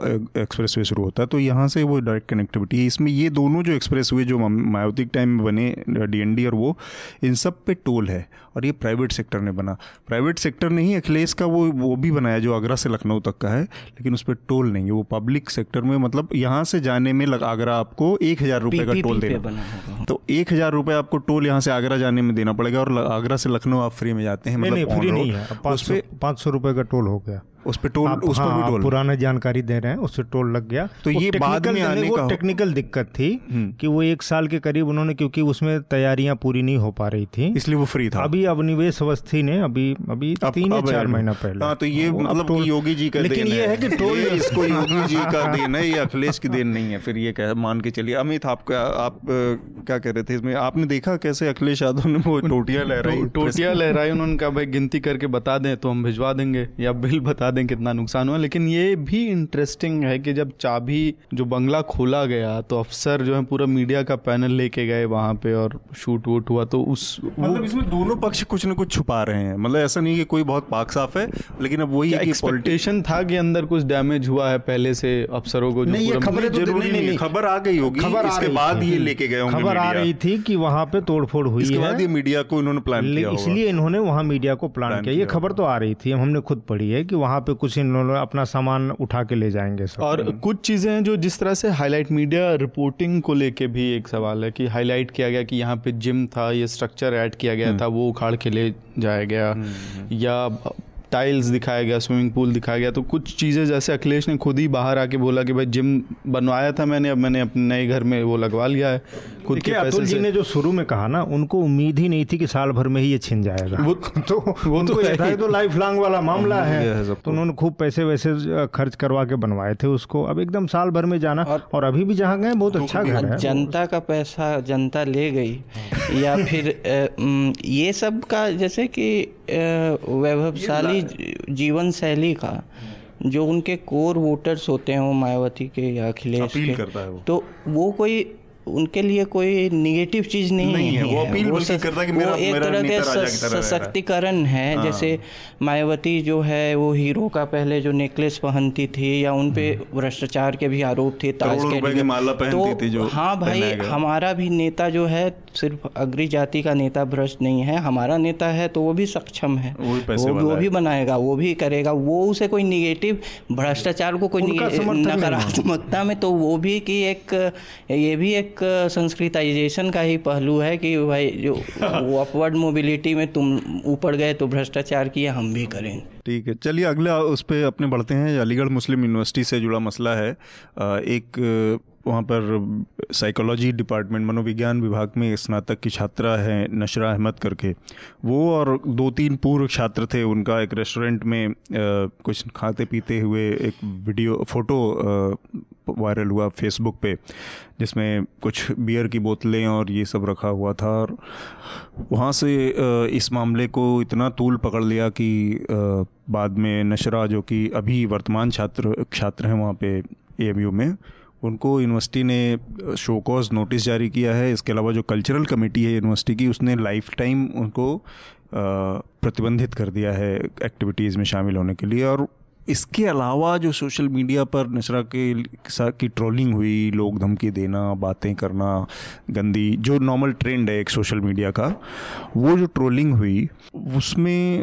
एक्सप्रेसवे शुरू होता है। तो यहाँ से वो डायरेक्ट कनेक्टिविटी है। इसमें ये दोनों जो एक्सप्रेसवे जो मायावती टाइम में बने डीएनडी और वो इन सब पे टोल है। और ये प्राइवेट सेक्टर ने बना। प्राइवेट सेक्टर ने ही अखिलेश का वो वो भी बनाया जो आगरा से लखनऊ तक का है लेकिन उस पर टोल नहीं है। वो पब्लिक सेक्टर में मतलब यहाँ से जाने में लग- आगरा आपको एक हज़ार रुपये का टोल देना। तो एक हज़ार रुपये आपको टोल यहाँ से आगरा जाने में देना पड़ेगा और आगरा से लखनऊ आप फ्री में जाते हैं मतलब फ्री नहीं है। पाँच सौ पे पाँच सौ रुपये का टोल हो गया। उस पे टोल उस पर भी हाँ, टोल। पुराना जानकारी दे रहे हैं उससे टोल लग गया। तो ये बाद में आने को का टेक्निकल दिक्कत थी कि वो एक साल के करीब उन्होंने क्योंकि उसमें तैयारियाँ पूरी नहीं हो पा रही थी। इसलिए वो फ्री था। अभी अवनिवेश अवस्थी ने अभी अभी अब- तीन या चार महीना पहले। हाँ तो ये मतलब योगी जी का लेकिन ये है। कि टोल इसको योगी जी का [laughs] देन है ये अखिलेश की देन नहीं है फिर ये कह मान के चलिए। अमित आपका आप क्या कह रहे थे इसमें? आपने देखा कैसे अखिलेश यादव ने वो टोटियाँ लहराई? टोटियाँ लहराई उन्होंने कहा भाई गिनती करके बता दें तो हम भिजवा देंगे या बिल बता दें कितना नुकसान हुआ। लेकिन ये भी इंटरेस्टिंग है कि जब चाबी जो बंगला खोला गया तो अफसर जो है पूरा मीडिया का पैनल लेके गए वहाँ पे और शूट वूट हुआ तो उस मतलब इसमें दोनों पक्ष कुछ ना कुछ छुपा रहे हैं। मतलब ऐसा नहीं कि कोई बहुत पाक साफ़ है लेकिन अब वही एक्सपेक्टेशन था कि अंदर कुछ डैमेज हुआ है पहले से अफसरों को खबरें तो ज़रूरी नहीं, खबर आ गई होगी खबर आ इसके रही बाद थी। ये लेके गए होंगे खबर आ रही थी कि वहाँ पे तोड़फोड़ हुई इसके बाद ये है मीडिया को इन्होंने प्लान किया इसलिए इन्होंने वहाँ मीडिया को प्लान प्लान किया। ये खबर तो आ रही थी हमने खुद पढ़ी है कि वहाँ पे कुछ इन लोगों अपना सामान उठा के ले जाएँगे सब। और कुछ चीज़ें हैं जो जिस तरह से हाईलाइट मीडिया रिपोर्टिंग को लेके भी एक सवाल है कि हाईलाइट किया गया कि यहाँ पे जिम था ये स्ट्रक्चर ऐड किया गया था वो उखाड़ के ले जाया गया या टाइल्स दिखाया गया स्विमिंग पूल दिखाया गया तो कुछ चीज़ें जैसे अखिलेश ने खुद ही बाहर आके बोला कि भाई जिम बनवाया था मैंने अब मैंने अपने नए घर में वो लगवा लिया है खुद के पैसे जी से। ने जो शुरू में कहा ना उनको उम्मीद ही नहीं थी कि साल भर में ही ये छिन जाएगा। वो [laughs] तो वो तो तो लाइफ लॉन्ग वाला मामला है। तो उन्होंने खूब पैसे वैसे खर्च करवा के बनवाए थे उसको। अब एकदम साल भर में जाना और- और अभी भी जहाँ गए बहुत अच्छा घर है। जनता का पैसा जनता ले गई। या फिर ये सब का जैसे कि वैभवशाली जीवन शैली का जो उनके कोर वोटर्स होते हैं वो मायावती के या अखिलेश के करता है वो। तो वो कोई उनके लिए कोई निगेटिव चीज़ नहीं, नहीं है, है वो अपील बल्कि सस- करता है कि वो एक तरह के रहा है। सशक्तिकरण है जैसे मायावती जो है वो हीरो का पहले जो नेकलेस पहनती थी या उन पे भ्रष्टाचार के भी आरोप थे ताज के की। माला पहनती तो थी जो हाँ भाई हमारा भी नेता जो है सिर्फ़ अग्री जाति का नेता भ्रष्ट नहीं है हमारा नेता है तो वो भी सक्षम है। वो भी पैसे वो, वो भी बनाएगा वो भी करेगा वो उसे कोई निगेटिव भ्रष्टाचार को कोई नकारात्मकता में तो वो भी कि एक ये भी एक संस्कृताइजेशन का ही पहलू है कि भाई जो वो [laughs] अपवर्ड मोबिलिटी में तुम ऊपर गए तो भ्रष्टाचार किया हम भी करें। ठीक है चलिए अगला उस पर अपने बढ़ते हैं। अलीगढ़ मुस्लिम यूनिवर्सिटी से जुड़ा मसला है। एक वहाँ पर साइकोलॉजी डिपार्टमेंट मनोविज्ञान विभाग में स्नातक की छात्रा है नशरा अहमद करके। वो और दो तीन पूर्व छात्र थे उनका एक रेस्टोरेंट में अ, कुछ खाते पीते हुए एक वीडियो फ़ोटो वायरल हुआ फेसबुक पे जिसमें कुछ बियर की बोतलें और ये सब रखा हुआ था और वहाँ से इस मामले को इतना तूल पकड़ लिया कि बाद में नशरा जो कि अभी वर्तमान छात्र छात्र हैं वहाँ पे ए में उनको यूनिवर्सिटी ने शो कॉज नोटिस जारी किया है। इसके अलावा जो कल्चरल कमेटी है यूनिवर्सिटी की, उसने लाइफ टाइम उनको प्रतिबंधित कर दिया है एक्टिविटीज़ में शामिल होने के लिए। और इसके अलावा जो सोशल मीडिया पर नशरा के की ट्रोलिंग हुई, लोग धमकी देना, बातें करना, गंदी, जो नॉर्मल ट्रेंड है एक सोशल मीडिया का, वो जो ट्रोलिंग हुई, उसमें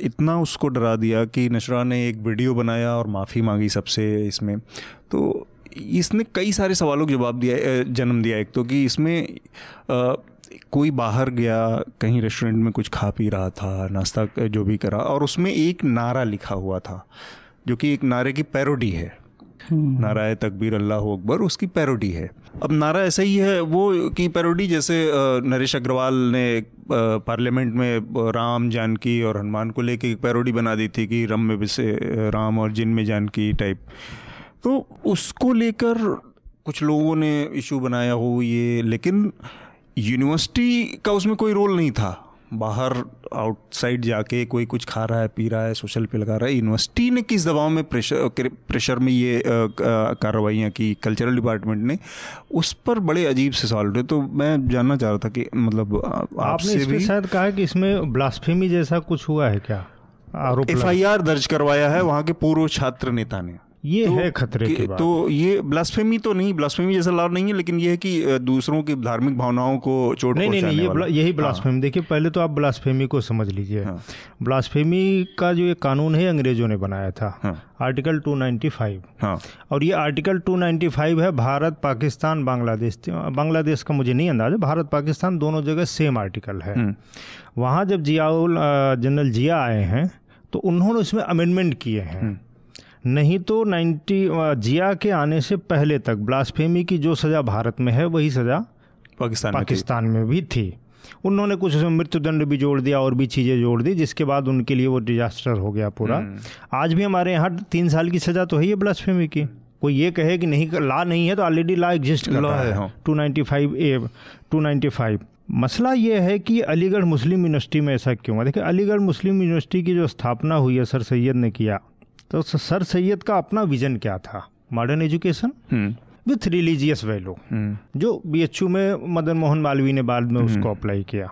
इतना उसको डरा दिया कि नशरा ने एक वीडियो बनाया और माफ़ी मांगी सबसे इसमें। तो इसने कई सारे सवालों का जवाब दिया जन्म दिया एक तो कि इसमें अ, कोई बाहर गया कहीं रेस्टोरेंट में कुछ खा पी रहा था नाश्ता जो भी करा और उसमें एक नारा लिखा हुआ था जो कि एक नारे की पैरोडी है। नारा तकबीर अल्लाह अकबर उसकी पैरोडी है। अब नारा ऐसा ही है वो की पैरोडी जैसे नरेश अग्रवाल ने पार्लियामेंट में राम जानकी और हनुमान को लेके एक पैरोडी बना दी थी कि रम में बिसे राम और जिन में जानकी टाइप। तो उसको लेकर कुछ लोगों ने इशू बनाया हो ये लेकिन यूनिवर्सिटी का उसमें कोई रोल नहीं था। बाहर आउटसाइड जाके कोई कुछ खा रहा है पी रहा है सोशल पे लगा रहा है यूनिवर्सिटी ने किस दबाव में प्रेशर प्रेशर में ये कार्रवाइयाँ की कल्चरल डिपार्टमेंट ने उस पर बड़े अजीब से सवाल उठे। तो मैं जानना चाह रहा था कि मतलब आपने आपसे भी शायद कहा है कि इसमें ब्लास्फेमी जैसा कुछ हुआ है क्या? एफ़ लगा- दर्ज करवाया है वहाँ के पूर्व छात्र नेता ने। ये तो है खतरे की बात। तो ये ब्लास्फेमी तो नहीं ब्लास्फेमी जैसा लाभ नहीं है लेकिन ये है कि दूसरों की धार्मिक भावनाओं को चोट नहीं नहीं नहीं ये ब्ला, यही ब्लास्फेमी हाँ। देखिए पहले तो आप ब्लास्फेमी को समझ लीजिए। हाँ। ब्लास्फेमी का जो ये कानून है अंग्रेज़ों ने बनाया था। हाँ। आर्टिकल 295 हाँ। और ये आर्टिकल 295 है भारत पाकिस्तान बांग्लादेश। बांग्लादेश का मुझे नहीं अंदाज़ा भारत पाकिस्तान दोनों जगह सेम आर्टिकल है। हम्म। वहाँ जब जियाउल जनरल जिया आए हैं तो उन्होंने उसमें अमेंडमेंट किए हैं। नहीं तो 90 जिया के आने से पहले तक ब्लास्फेमी की जो सज़ा भारत में है वही सज़ा पाकिस्तान में पाकिस्तान में भी थी। उन्होंने कुछ उसमें मृत्युदंड भी जोड़ दिया और भी चीज़ें जोड़ दी जिसके बाद उनके लिए वो डिजास्टर हो गया पूरा। आज भी हमारे यहाँ तीन साल की सज़ा तो है ही ब्लास्फेमी की। कोई ये कहे कि नहीं ला नहीं है तो ऑलरेडी ला एग्जिस्ट कर रहा है, है हाँ। Two ninety five A two ninety five. मसला ये है कि अलीगढ़ मुस्लिम यूनिवर्सिटी में ऐसा क्यों है देखिए अलीगढ़ मुस्लिम यूनिवर्सिटी की जो स्थापना हुई है सर सैयद ने किया तो सर सैयद का अपना विजन क्या था? मॉडर्न एजुकेशन हम्म, विथ रिलीजियस वैल्यू हम्म। जो बीएचयू में मदन मोहन मालवीय ने बाद में उसको अप्लाई किया।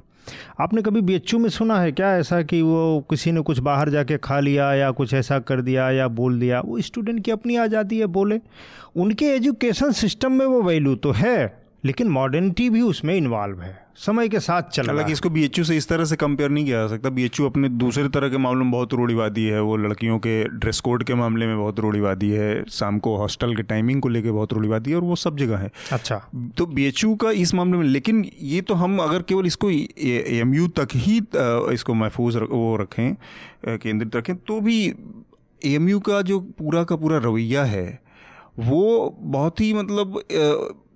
आपने कभी बीएचयू में सुना है क्या ऐसा कि वो किसी ने कुछ बाहर जाके खा लिया या कुछ ऐसा कर दिया या बोल दिया? वो स्टूडेंट की अपनी आज़ादी है बोले। उनके एजुकेशन सिस्टम में वो वैल्यू तो है लेकिन मॉडर्निटी भी उसमें इन्वॉल्व है। समय के साथ चल हालाँकि इसको बीएचयू से इस तरह से कंपेयर नहीं किया जा सकता। बीएचयू अपने दूसरे तरह के मामलों में बहुत रूढ़िवादी है। वो लड़कियों के ड्रेस कोड के मामले में बहुत रूढ़िवादी है। शाम को हॉस्टल के टाइमिंग को लेकर बहुत रूढ़िवादी है और वो सब जगह है। अच्छा। तो बीएचयू का इस मामले में लेकिन ये तो हम अगर केवल इसको एम तक ही इसको महफूज रख- वो रखें केंद्रित रखें तो भी एम का जो पूरा का पूरा रवैया है वो बहुत ही मतलब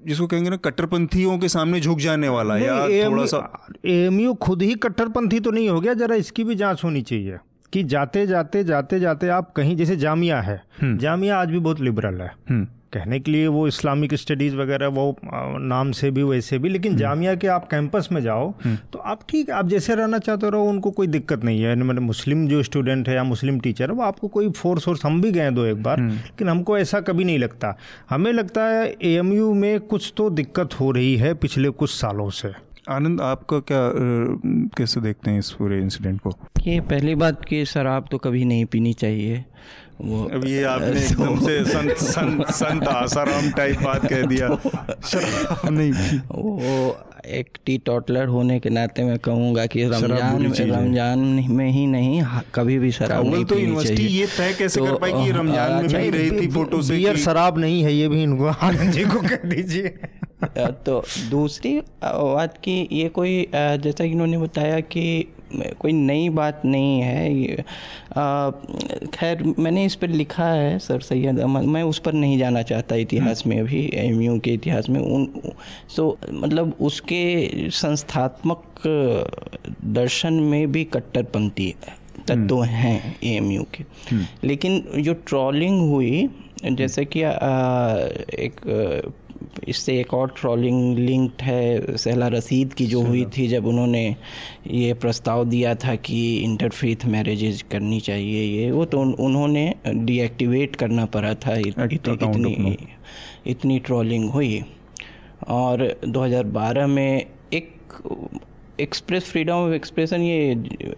जिसको कहेंगे ना कट्टरपंथियों के सामने झुक जाने वाला या थोड़ा सा एएमयू खुद ही कट्टरपंथी तो नहीं हो गया जरा इसकी भी जाँच होनी चाहिए कि जाते जाते जाते जाते आप कहीं जैसे जामिया है जामिया आज भी बहुत लिबरल है। हम्म, कहने के लिए वो इस्लामिक स्टडीज़ वगैरह वो नाम से भी वैसे भी लेकिन जामिया के आप कैंपस में जाओ तो आप ठीक है आप जैसे रहना चाहते रहो उनको कोई दिक्कत नहीं है। मतलब मुस्लिम जो स्टूडेंट है या मुस्लिम टीचर है वो आपको कोई फोर्स वोर्स हम भी गए दो एक बार लेकिन हमको ऐसा कभी नहीं लगता। हमें लगता है एएमयू में कुछ तो दिक्कत हो रही है पिछले कुछ सालों से। आनंद आपका क्या कैसे देखते हैं इस पूरे इंसिडेंट को? ये पहली बात कि शराब तो कभी नहीं पीनी चाहिए। वो अब ये आपने एकदम से संत संत संत आसाराम टाइप बात कह दिया। [laughs] शराब नहीं। वो एक टी टॉटलर होने के नाते मैं कहूँगा कि रमज़ान। रमज़ान में ही नहीं कभी भी शराब नहीं तो पीनी यूनिवर्सिटी चाहिए। ये तय कैसे तो, कर पाई कि रमज़ान में अच्छा, पी रही थी फ़ोटो से बियर शराब नहीं है ये भी इनको आनंद जी को कह दीजिए। [laughs] तो दूसरी बात की ये कोई जैसा इन्होंने बताया कि कोई नई बात नहीं है खैर मैंने इस पर लिखा है सर सैयद अहमद। मैं उस पर नहीं जाना चाहता इतिहास में अभी एमयू के इतिहास में। उन सो मतलब उसके संस्थात्मक दर्शन में भी कट्टरपंथी तत्व हैं एम के। लेकिन जो ट्रॉलिंग हुई जैसे कि एक इससे एक और ट्रॉलिंग लिंक्ड है सहला रसीद की जो हुई थी जब उन्होंने ये प्रस्ताव दिया था कि इंटरफेथ मैरिजेज करनी चाहिए ये वो तो उन, उन्होंने डीएक्टिवेट करना पड़ा था इत, इत, इतनी इतनी ट्रॉलिंग हुई। और 2012 में एक एक्सप्रेस फ्रीडम ऑफ़ एक्सप्रेशन ये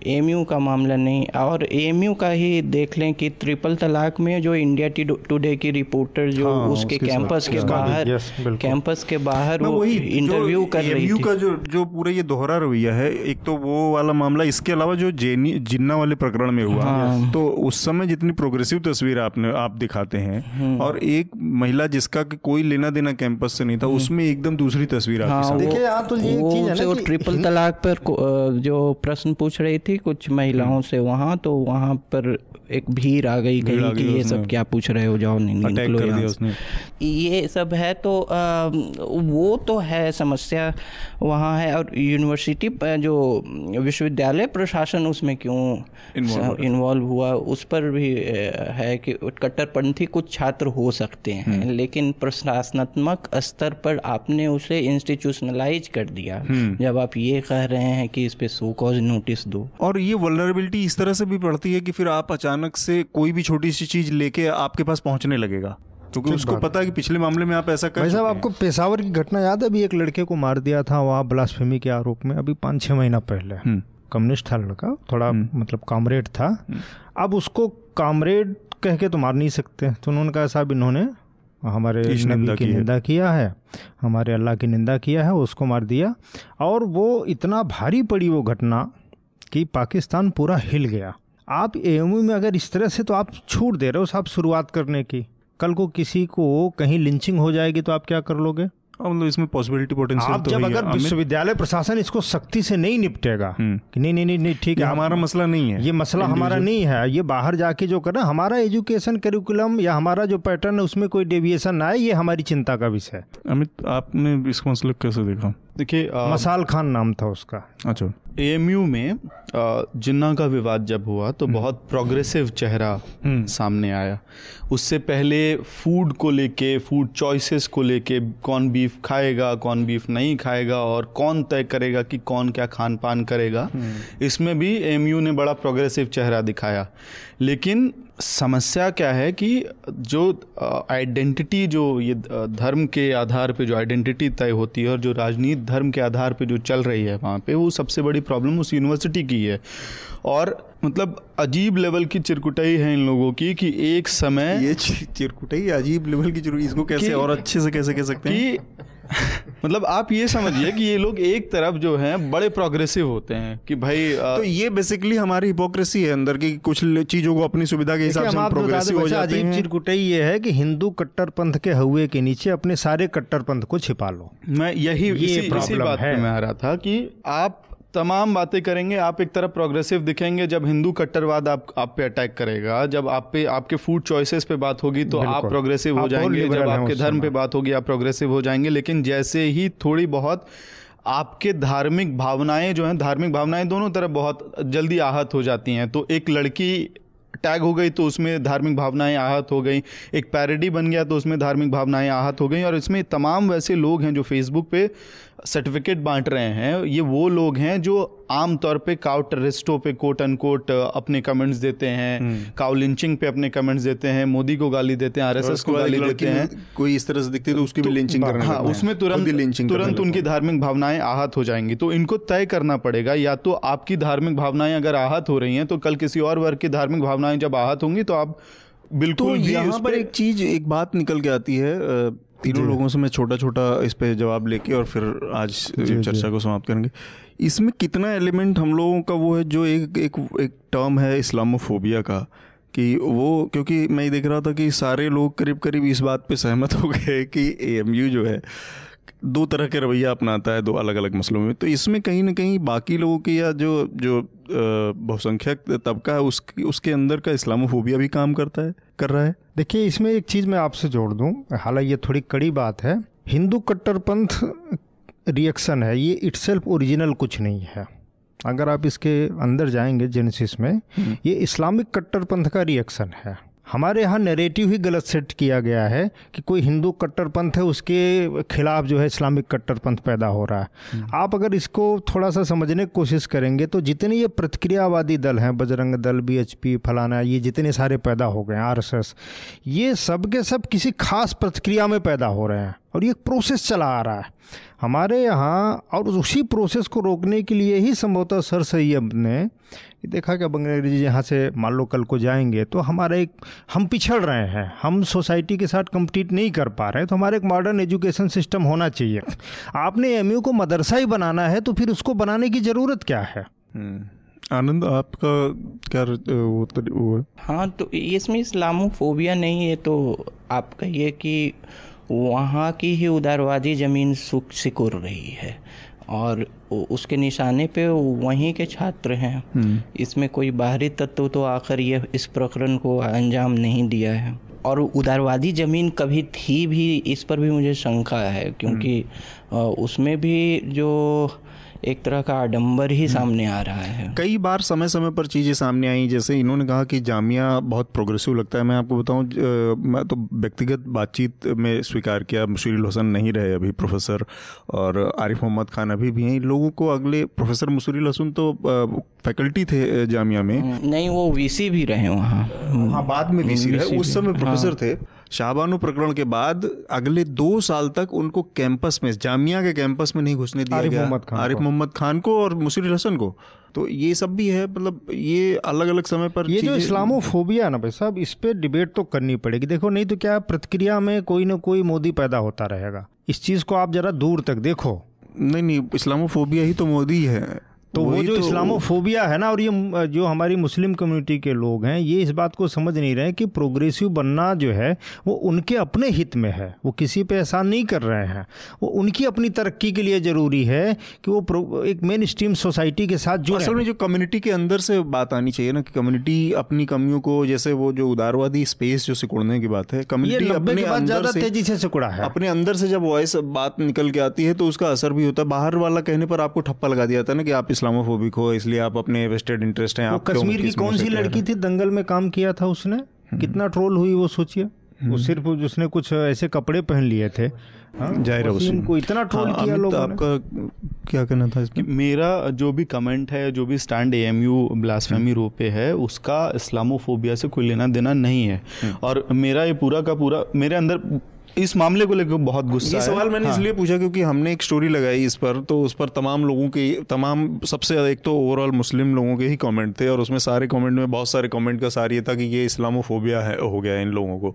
एमयू का मामला नहीं और एमयू का ही देख लें कि ट्रिपल तलाक में जो इंडिया टुडे की रिपोर्टर जो हाँ, उसके कैंपस के बाहर कैंपस के बाहर वो इंटरव्यू कर रही थी का जो जो पूरा ये दोहरा रवैया है एक तो वो वाला मामला इसके अलावा जो जेनी जिन्ना वाले प्रकरण में हुआ हाँ। तो उस समय जितनी प्रोग्रेसिव तस्वीर आपने आप दिखाते हैं हम्म। और एक महिला जिसका कोई लेना देना कैंपस से नहीं था उसमें एकदम दूसरी तस्वीर आपके हाँ, देखिए, यहाँ तो ये चीज़ है ना ट्रिपल हिंद- पर जो प्रश्न पूछ रही थी कुछ महिलाओं से वहाँ तो वहाँ पर एक भीड़ आ गई आ कहीं कि ये सब क्या पूछ रहे हो? जाओ नि- अटैक निकलो कर यहाँ दिया उसने। ये सब है तो अ, वो तो है समस्या वहाँ है। और यूनिवर्सिटी जो विश्वविद्यालय प्रशासन उसमें क्यों इन्वॉल्व हुआ उस पर भी है कि कट्टरपंथी कुछ छात्र हो सकते हैं हम्म। लेकिन प्रशासनात्मक स्तर पर आपने उसे इंस्टीट्यूशनलाइज कर दिया। हम्म। जब आप ये कह रहे हैं कि इस पे सो कॉज नोटिस दो। और ये वल्नरेबिलिटी इस तरह से भी पड़ती है कि फिर आप अचानक से कोई भी छोटी सी चीज़ लेके आपके पास पहुँचने लगेगा? क्योंकि उसको पता है कि पिछले मामले में आप ऐसा कर भाई साहब आपको पेशावर की घटना याद है? अभी एक लड़के को मार दिया था वहाँ ब्लास्फेमी के आरोप में अभी पाँच छः महीना पहले। हम्म। कम्युनिस्ट था लड़का थोड़ा मतलब कामरेड था। अब उसको कामरेड कह के तो मार नहीं सकते। तो उन्होंने कहा साहब इन्होंने हमारे निंदा नबी की निंदा किया है हमारे अल्लाह की निंदा किया है उसको मार दिया। और वो इतना भारी पड़ी वो घटना कि पाकिस्तान पूरा हिल गया। आप एएमयू में अगर इस तरह से तो आप छूट दे रहे हो साहब शुरुआत करने की। कल को किसी को कहीं लिंचिंग हो जाएगी तो आप क्या कर लोगे? हाँ, मतलब इसमें पॉसिबिलिटी पोटेंशियल आप तो जब है ही अगर विश्वविद्यालय प्रशासन इसको सख्ती से नहीं निपटेगा हम्म। कि नहीं नहीं नहीं नहीं ठीक है। हमारा मसला नहीं है। ये मसला हमारा नहीं है। ये बाहर जाके जो करना हमारा एजुकेशन करिकुलम या हमारा जो पैटर्न है उसमें कोई डेविएशन ना आए ये हमारी चिंता का विषय है। अमित आपने इस मसले को कैसे देखा? देखिए मसाल खान नाम था उसका। अच्छा। एएमयू में जिन्ना का विवाद जब हुआ तो बहुत प्रोग्रेसिव चेहरा सामने आया। उससे पहले फ़ूड को लेके फ़ूड चॉइसेस को लेके कौन बीफ खाएगा कौन बीफ नहीं खाएगा और कौन तय करेगा कि कौन क्या खान पान करेगा इसमें भी एएमयू ने बड़ा प्रोग्रेसिव चेहरा दिखाया। लेकिन समस्या क्या है कि जो आइडेंटिटी जो ये धर्म के आधार पे जो आइडेंटिटी तय होती है और जो राजनीति धर्म के आधार पे जो चल रही है वहाँ पे वो सबसे बड़ी प्रॉब्लम उस यूनिवर्सिटी की है। और मतलब अजीब लेवल की चिरकुटाई है इन लोगों की कि एक समय ये चिरकुटाई अजीब लेवल की ज़रूरी इसको कैसे और अच्छे से कैसे कह सकते हैं? कि मतलब आप ये समझिए कि ये लोग एक तरफ़ जो हैं बड़े प्रोग्रेसिव होते हैं कि भाई आ... तो ये बेसिकली हमारी हिपोक्रेसी है अंदर की कुछ चीज़ों को अपनी सुविधा के हिसाब से हम प्रोग्रेसिव हो जाते जाते अजीब हैं चिरकुटाई ये है कि हिंदू कट्टरपंथ के हुए के नीचे अपने सारे कट्टरपंथ को छिपा लो मैं यही ये इसी, इसी बात है। पे मैं आ रहा था कि आप तमाम बातें करेंगे आप एक तरफ़ प्रोग्रेसिव दिखेंगे जब हिंदू कट्टरवाद आप आप पे अटैक करेगा। जब आप पे आपके फ़ूड चॉइसेस पे बात होगी तो आप प्रोग्रेसिव हो जाएँगे। जब आपके धर्म। पे बात होगी आप प्रोग्रेसिव हो जाएँगे। लेकिन जैसे ही थोड़ी बहुत आपके धार्मिक भावनाएँ जो हैं धार्मिक भावनाएँ दोनों तरफ़ बहुत जल्दी आहत हो जाती हैं। तो एक लड़की टैग हो गई तो उसमें धार्मिक भावनाएँ आहत हो गई। एक पैरडी बन गया तो उसमें धार्मिक भावनाएँ आहत हो गई। और इसमें तमाम वैसे लोग हैं जो फेसबुक पे सर्टिफिकेट बांट रहे हैं ये वो लोग हैं जो आम तौर पे काउ टेररिस्टों पे कोट अनकोट अपने कमेंट्स देते हैं काउ लिंचिंग पे अपने कमेंट्स देते हैं मोदी को गाली देते हैं आरएसएस को गाली देते हैं। कोई इस तरह से दिखती है तो उसकी भी लिंचिंग करने हाँ उसमें तुरंत करने तुरंत उनकी धार्मिक भावनाएँ आहत हो जाएँगी। तो इनको तय करना पड़ेगा या तो आपकी धार्मिक भावनाएँ अगर आहत हो रही हैं तो कल किसी और वर्ग की धार्मिक भावनाएँ जब आहत होंगी तो आप तो बिल्कुल तो यहाँ पर एक चीज़ एक बात निकल के आती है तीनों लोगों से मैं छोटा छोटा इस पर जवाब लेके और फिर आज चर्चा को समाप्त करेंगे। इसमें कितना एलिमेंट हम लोगों का वो है जो एक एक एक टर्म है इस्लामोफोबिया का कि वो क्योंकि मैं ये देख रहा था कि सारे लोग करीब करीब इस बात पे सहमत हो गए कि एएमयू जो है दो तरह के रवैया अपनाता है दो अलग अलग मसलों में। तो इसमें कहीं ना कहीं बाकी लोगों की या जो जो बहुसंख्यक तबका है उस उसके अंदर का इस्लामोफोबिया भी काम करता है कर रहा है? देखिए इसमें एक चीज़ मैं आपसे जोड़ दूँ। हालाँकि ये थोड़ी कड़ी बात है। हिंदू कट्टरपंथ रिएक्शन है। ये इटसेल्फ ओरिजिनल कुछ नहीं है। अगर आप इसके अंदर जाएँगे जेनेसिस में ये इस्लामिक कट्टरपंथ का रिएक्शन है। हमारे यहाँ नेरेटिव ही गलत सेट किया गया है कि कोई हिंदू कट्टरपंथ है उसके खिलाफ जो है इस्लामिक कट्टरपंथ पैदा हो रहा है। आप अगर इसको थोड़ा सा समझने की कोशिश करेंगे तो जितने ये प्रतिक्रियावादी दल हैं बजरंग दल बीएचपी फलाना ये जितने सारे पैदा हो गए आरएसएस ये सब के सब किसी खास प्रतिक्रिया में पैदा हो रहे हैं। और ये एक प्रोसेस चला आ रहा है। हमारे यहाँ और उसी प्रोसेस को रोकने के लिए ही संभवतः सर सैयद ने देखा कि अब अंग्रेज़ी जी यहाँ से मान लो कल को जाएँगे तो हमारा एक हम पिछड़ रहे हैं हम सोसाइटी के साथ कम्पीट नहीं कर पा रहे हैं तो हमारा एक मॉडर्न एजुकेशन सिस्टम होना चाहिए। आपने एमयू को मदरसा ही बनाना है तो फिर उसको बनाने की ज़रूरत क्या है? आनंद आपका क्या वो तो वो है? हाँ तो इसमें इस्लामोफोबिया नहीं है तो आप कहिए कि वहाँ की ही उदारवादी ज़मीन सुख सिकुड़ रही है और उसके निशाने पे वहीं के छात्र हैं। इसमें कोई बाहरी तत्व तो आकर ये इस प्रकरण को अंजाम नहीं दिया है। और उदारवादी ज़मीन कभी थी भी इस पर भी मुझे शंका है क्योंकि उसमें भी जो एक तरह का आडंबर ही सामने आ रहा है। कई बार समय समय पर चीज़ें सामने आई जैसे इन्होंने कहा कि जामिया बहुत प्रोग्रेसिव लगता है। मैं आपको बताऊँ मैं तो व्यक्तिगत बातचीत में स्वीकार किया मुशीरुल हसन नहीं रहे अभी प्रोफेसर और आरिफ मोहम्मद खान अभी भी हैं। इन लोगों को अगले प्रोफेसर मुशीरुल हसन तो फैकल्टी थे जामिया में। नहीं वो वीसी भी रहे वहाँ। हाँ बाद में वीसी रहे। उस समय प्रोफेसर थे। शाहबानो प्रकरण के बाद अगले दो साल तक उनको कैंपस में जामिया के कैंपस में नहीं घुसने दिया आरिफ गया। मोहम्मद खान आरिफ। मोहम्मद खान को और मुशीर हसन को। तो ये सब भी है मतलब ये अलग अलग समय पर ये जो इस्लामोफोबिया है ना भाई साहब इस पर डिबेट तो करनी पड़ेगी। देखो नहीं तो क्या प्रतिक्रिया में कोई ना कोई मोदी पैदा होता रहेगा। इस चीज़ को आप जरा दूर तक देखो। नहीं नहीं इस्लामोफोबिया ही तो मोदी है। तो वो जो तो- इस्लामोफोबिया है ना और ये जो हमारी मुस्लिम कम्युनिटी के लोग हैं ये इस बात को समझ नहीं रहे कि प्रोग्रेसिव बनना जो है वो उनके अपने हित में है। वो किसी पे एहसान नहीं कर रहे हैं। वो उनकी अपनी तरक्की के लिए ज़रूरी है कि वो एक मेन स्ट्रीम सोसाइटी के साथ जो असल में जो कम्युनिटी के अंदर से बात आनी चाहिए ना कि कम्युनिटी अपनी कमियों को जैसे वो जो उदारवादी स्पेस जो सिकुड़ने की बात है कम्युनिटी अपने ज़्यादा तेज़ी से सिकुड़ा है। अपने अंदर से जब वॉइस बात निकल के आती है तो उसका असर भी होता है। बाहर वाला कहने पर आपको ठप्पा लगा दिया जाता है ना कि आप इस्लामोफोबिक हो इसलिए आप अपने वेस्टेड इंटरेस्ट हैं आप कश्मीर की कौन से लड़की थी दंगल में काम किया था उसने? कितना ट्रोल हुई वो सोचिए। वो सिर्फ़ उसने कुछ ऐसे कपड़े पहन लिए थे। हाँ, ज़ाहिर है को इतना ट्रोल हाँ, किया लोगों ने। आपका क्या कहना था इसमें मेरा जो भी कमेंट है जो भी स्टैंड एएमयू ब्लास्फेमी रो पे है उसका इस्लामोफोबिया से कोई लेना देना नहीं है। और मेरा ये पूरा का पूरा मेरे अंदर इस मामले को लेकर बहुत गुस्सा ये है सवाल मैंने हाँ। इसलिए पूछा क्योंकि हमने एक स्टोरी लगाई इस पर तो उस पर तमाम लोगों के तमाम सबसे एक तो ओवरऑल मुस्लिम लोगों के ही कमेंट थे और उसमें सारे कमेंट में बहुत सारे कमेंट का सार ये था कि ये इस्लामोफोबिया है हो गया है इन लोगों को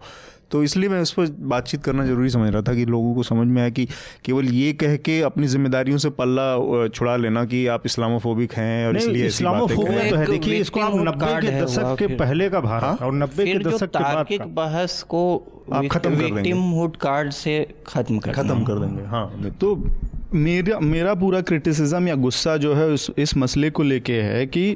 तो इसलिए मैं उस पर बातचीत करना ज़रूरी समझ रहा था कि लोगों को समझ में आया कि केवल ये कह के अपनी जिम्मेदारियों से पल्ला छुड़ा लेना कि आप इस्लामोफोबिक हैं और इसलिए इस्लामोफोबिया तो है। देखिए इसको आप नब्बे के दशक के पहले का भारत और नब्बे के दशक के बाद का। बहस को आप खत्म कर देंगे। विक्टिमहुड कार्ड से खत्म कर खत्म कर देंगे हाँ। तो मेरा मेरा पूरा क्रिटिसिज्म या गुस्सा जो है इस इस मसले को लेके है कि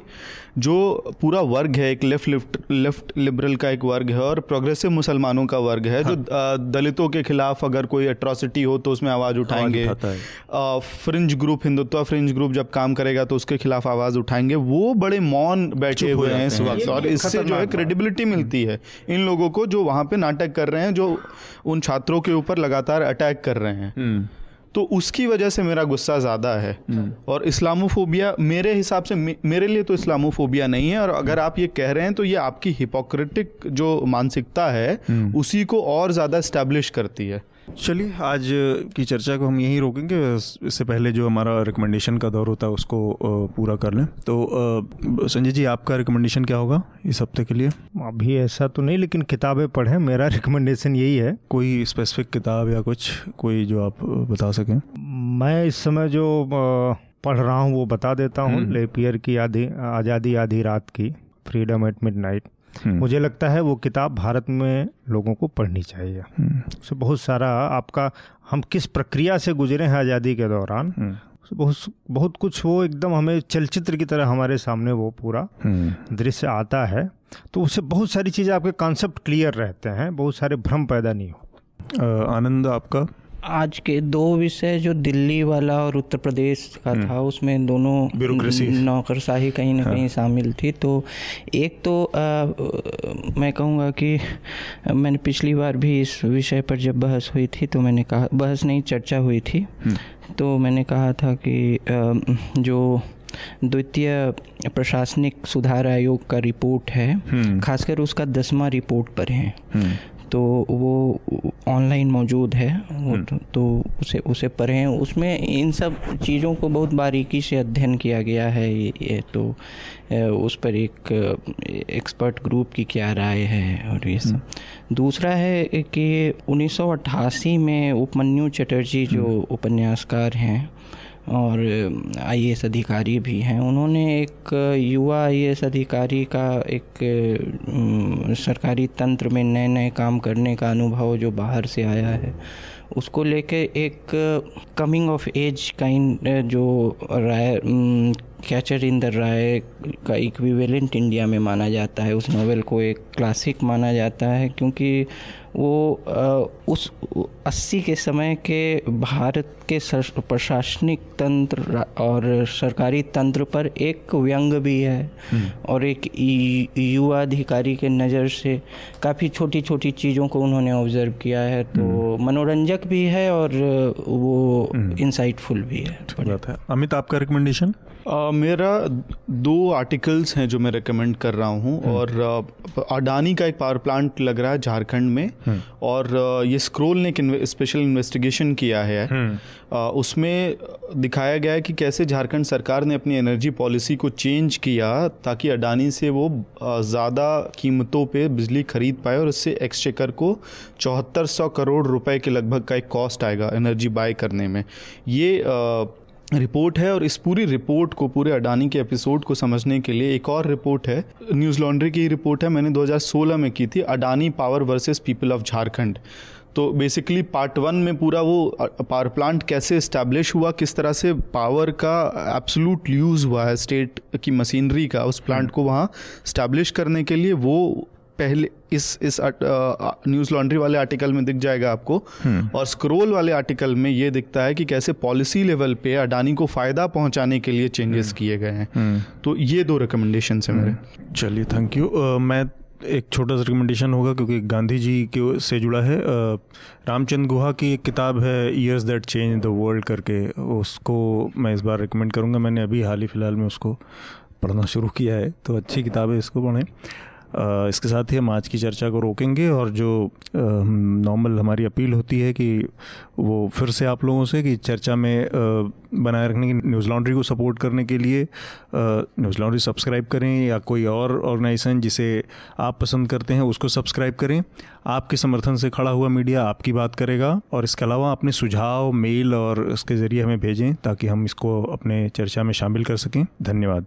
जो पूरा वर्ग है एक लेफ़्ट लेफ़्ट लेफ़्ट लिबरल का एक वर्ग है और प्रोग्रेसिव मुसलमानों का वर्ग है हाँ। जो दलितों के खिलाफ अगर कोई एट्रॉसिटी हो तो उसमें आवाज़ उठाएँगे है। Fringe group Hindutva fringe group जब काम करेगा तो उसके खिलाफ आवाज़ उठाएँगे वो बड़े मौन बैठे हुए हैं इस वक्त और इससे जो है है। क्रेडिबिलिटी मिलती है इन लोगों को जो वहाँ पे नाटक कर रहे हैं जो उन छात्रों के ऊपर लगातार अटैक कर रहे हैं हम्म। तो उसकी वजह से मेरा गुस्सा ज़्यादा है। और इस्लामोफोबिया मेरे हिसाब से मे, मेरे लिए तो इस्लामोफोबिया नहीं है। और अगर आप ये कह रहे हैं तो ये आपकी हिपोक्रेटिक जो मानसिकता है उसी को और ज़्यादा इस्टेब्लिश करती है। चलिए आज की चर्चा को हम यहीं रोकेंगे। इससे पहले जो हमारा रिकमेंडेशन का दौर होता है उसको पूरा कर लें। तो संजय जी आपका रिकमेंडेशन क्या होगा इस हफ़्ते के लिए? अभी ऐसा तो नहीं लेकिन किताबें पढ़ें। मेरा रिकमेंडेशन यही है। कोई स्पेसिफिक किताब या कुछ कोई जो आप बता सकें? मैं इस समय जो पढ़ रहा हूँ वो बता देता हूँ। लेपियर की आधी आज़ादी आधी रात की फ्रीडम एट मिडनाइट हम्म। मुझे लगता है वो किताब भारत में लोगों को पढ़नी चाहिए। उससे बहुत सारा आपका हम किस प्रक्रिया से गुजरे हैं आज़ादी के दौरान हम्म। बहुत बहुत कुछ वो एकदम हमें चलचित्र की तरह हमारे सामने वो पूरा हम्म। दृश्य आता है। तो उससे बहुत सारी चीज़ें आपके कॉन्सेप्ट क्लियर रहते हैं बहुत सारे भ्रम पैदा नहीं हो। आनंद आपका? आज के दो विषय जो दिल्ली वाला और उत्तर प्रदेश का था उसमें दोनों नौकरशाही कहीं ना कहीं शामिल थी। तो एक तो आ, मैं कहूँगा कि मैंने पिछली बार भी इस विषय पर जब बहस हुई थी तो मैंने कहा बहस नहीं चर्चा हुई थी। तो मैंने कहा था कि आ, जो द्वितीय प्रशासनिक सुधार आयोग का रिपोर्ट है खासकर उसका दसवां रिपोर्ट पर है। तो वो ऑनलाइन मौजूद है। वो तो, तो उसे उसे पढ़ें उसमें इन सब चीज़ों को बहुत बारीकी से अध्ययन किया गया है। ये, ये तो उस पर एक एक्सपर्ट ग्रुप की क्या राय है और ये सब। दूसरा है कि 1988 में उपमन्यु चटर्जी जो उपन्यासकार हैं और आईएएस अधिकारी भी हैं। उन्होंने एक युवा आईएएस अधिकारी का एक सरकारी तंत्र में नए नए काम करने का अनुभव जो बाहर से आया है, उसको लेके एक कमिंग ऑफ़ एज काइंड जो राय कैचर इन द राय का इक्विवेलेंट इंडिया में माना जाता है। उस नावल को एक क्लासिक माना जाता है क्योंकि वो उस अस्सी के समय के भारत के प्रशासनिक तंत्र और सरकारी तंत्र पर एक व्यंग भी है और एक युवा अधिकारी के नज़र से काफ़ी छोटी छोटी चीज़ों को उन्होंने ऑब्ज़र्व किया है। तो मनोरंजक भी है और वो इंसाइटफुल भी है। बात है। अमित आपका रिकमेंडेशन अ, मेरा दो आर्टिकल्स हैं जो मैं रेकमेंड कर रहा हूँ और अ, अडानी का एक पावर प्लांट लग रहा है झारखंड में और अ, ये स्क्रोल ने एक स्पेशल इन्वेस्टिगेशन किया है। अ, उसमें दिखाया गया है कि कैसे झारखंड सरकार ने अपनी एनर्जी पॉलिसी को चेंज किया ताकि अडानी से वो ज़्यादा कीमतों पे बिजली खरीद पाए और इससे एक्सचेकर को चौहत्तर सौ करोड़ रुपए के लगभग का एक कॉस्ट आएगा एनर्जी बाय करने में। ये रिपोर्ट है और इस पूरी रिपोर्ट को, पूरे अडानी के एपिसोड को समझने के लिए एक और रिपोर्ट है। न्यूज़ लॉन्ड्री की रिपोर्ट है, मैंने 2016 में की थी, Adani power versus people of Jharkhand. तो बेसिकली पार्ट वन में पूरा वो पावर प्लांट कैसे इस्टेब्लिश हुआ, किस तरह से पावर का एब्सोलूट यूज़ हुआ है स्टेट की मशीनरी का, उस प्लांट को वहाँ इस्टेब्लिश करने के लिए वो पहले इस इस न्यूज़ लॉन्ड्री वाले आर्टिकल में दिख जाएगा आपको। और स्क्रोल वाले आर्टिकल में ये दिखता है कि कैसे पॉलिसी लेवल पे अडानी को फ़ायदा पहुँचाने के लिए चेंजेस किए गए हैं। तो ये दो रिकमेंडेशन है मेरे। चलिए थैंक यू मैं एक छोटा सा रिकमेंडेशन होगा क्योंकि गांधी जी के से जुड़ा है। रामचंद्र गुहा की एक किताब है years that change the world करके। उसको मैं इस बार रिकमेंड करूँगा। मैंने अभी हाल ही फ़िलहाल में उसको पढ़ना शुरू किया है। तो अच्छी किताब है इसको पढ़ें। इसके साथ ही हम आज की चर्चा को रोकेंगे और जो नॉर्मल हमारी अपील होती है कि वो फिर से आप लोगों से कि चर्चा में बनाए रखने की न्यूज़ लॉन्ड्री को सपोर्ट करने के लिए न्यूज़ लॉन्ड्री सब्सक्राइब करें या कोई और ऑर्गेनाइजेशन जिसे आप पसंद करते हैं उसको सब्सक्राइब करें। आपके समर्थन से खड़ा हुआ मीडिया आपकी बात करेगा और इसके अलावा अपने सुझाव, मेल और इसके ज़रिए हमें भेजें ताकि हम इसको अपने चर्चा में शामिल कर सकें। धन्यवाद।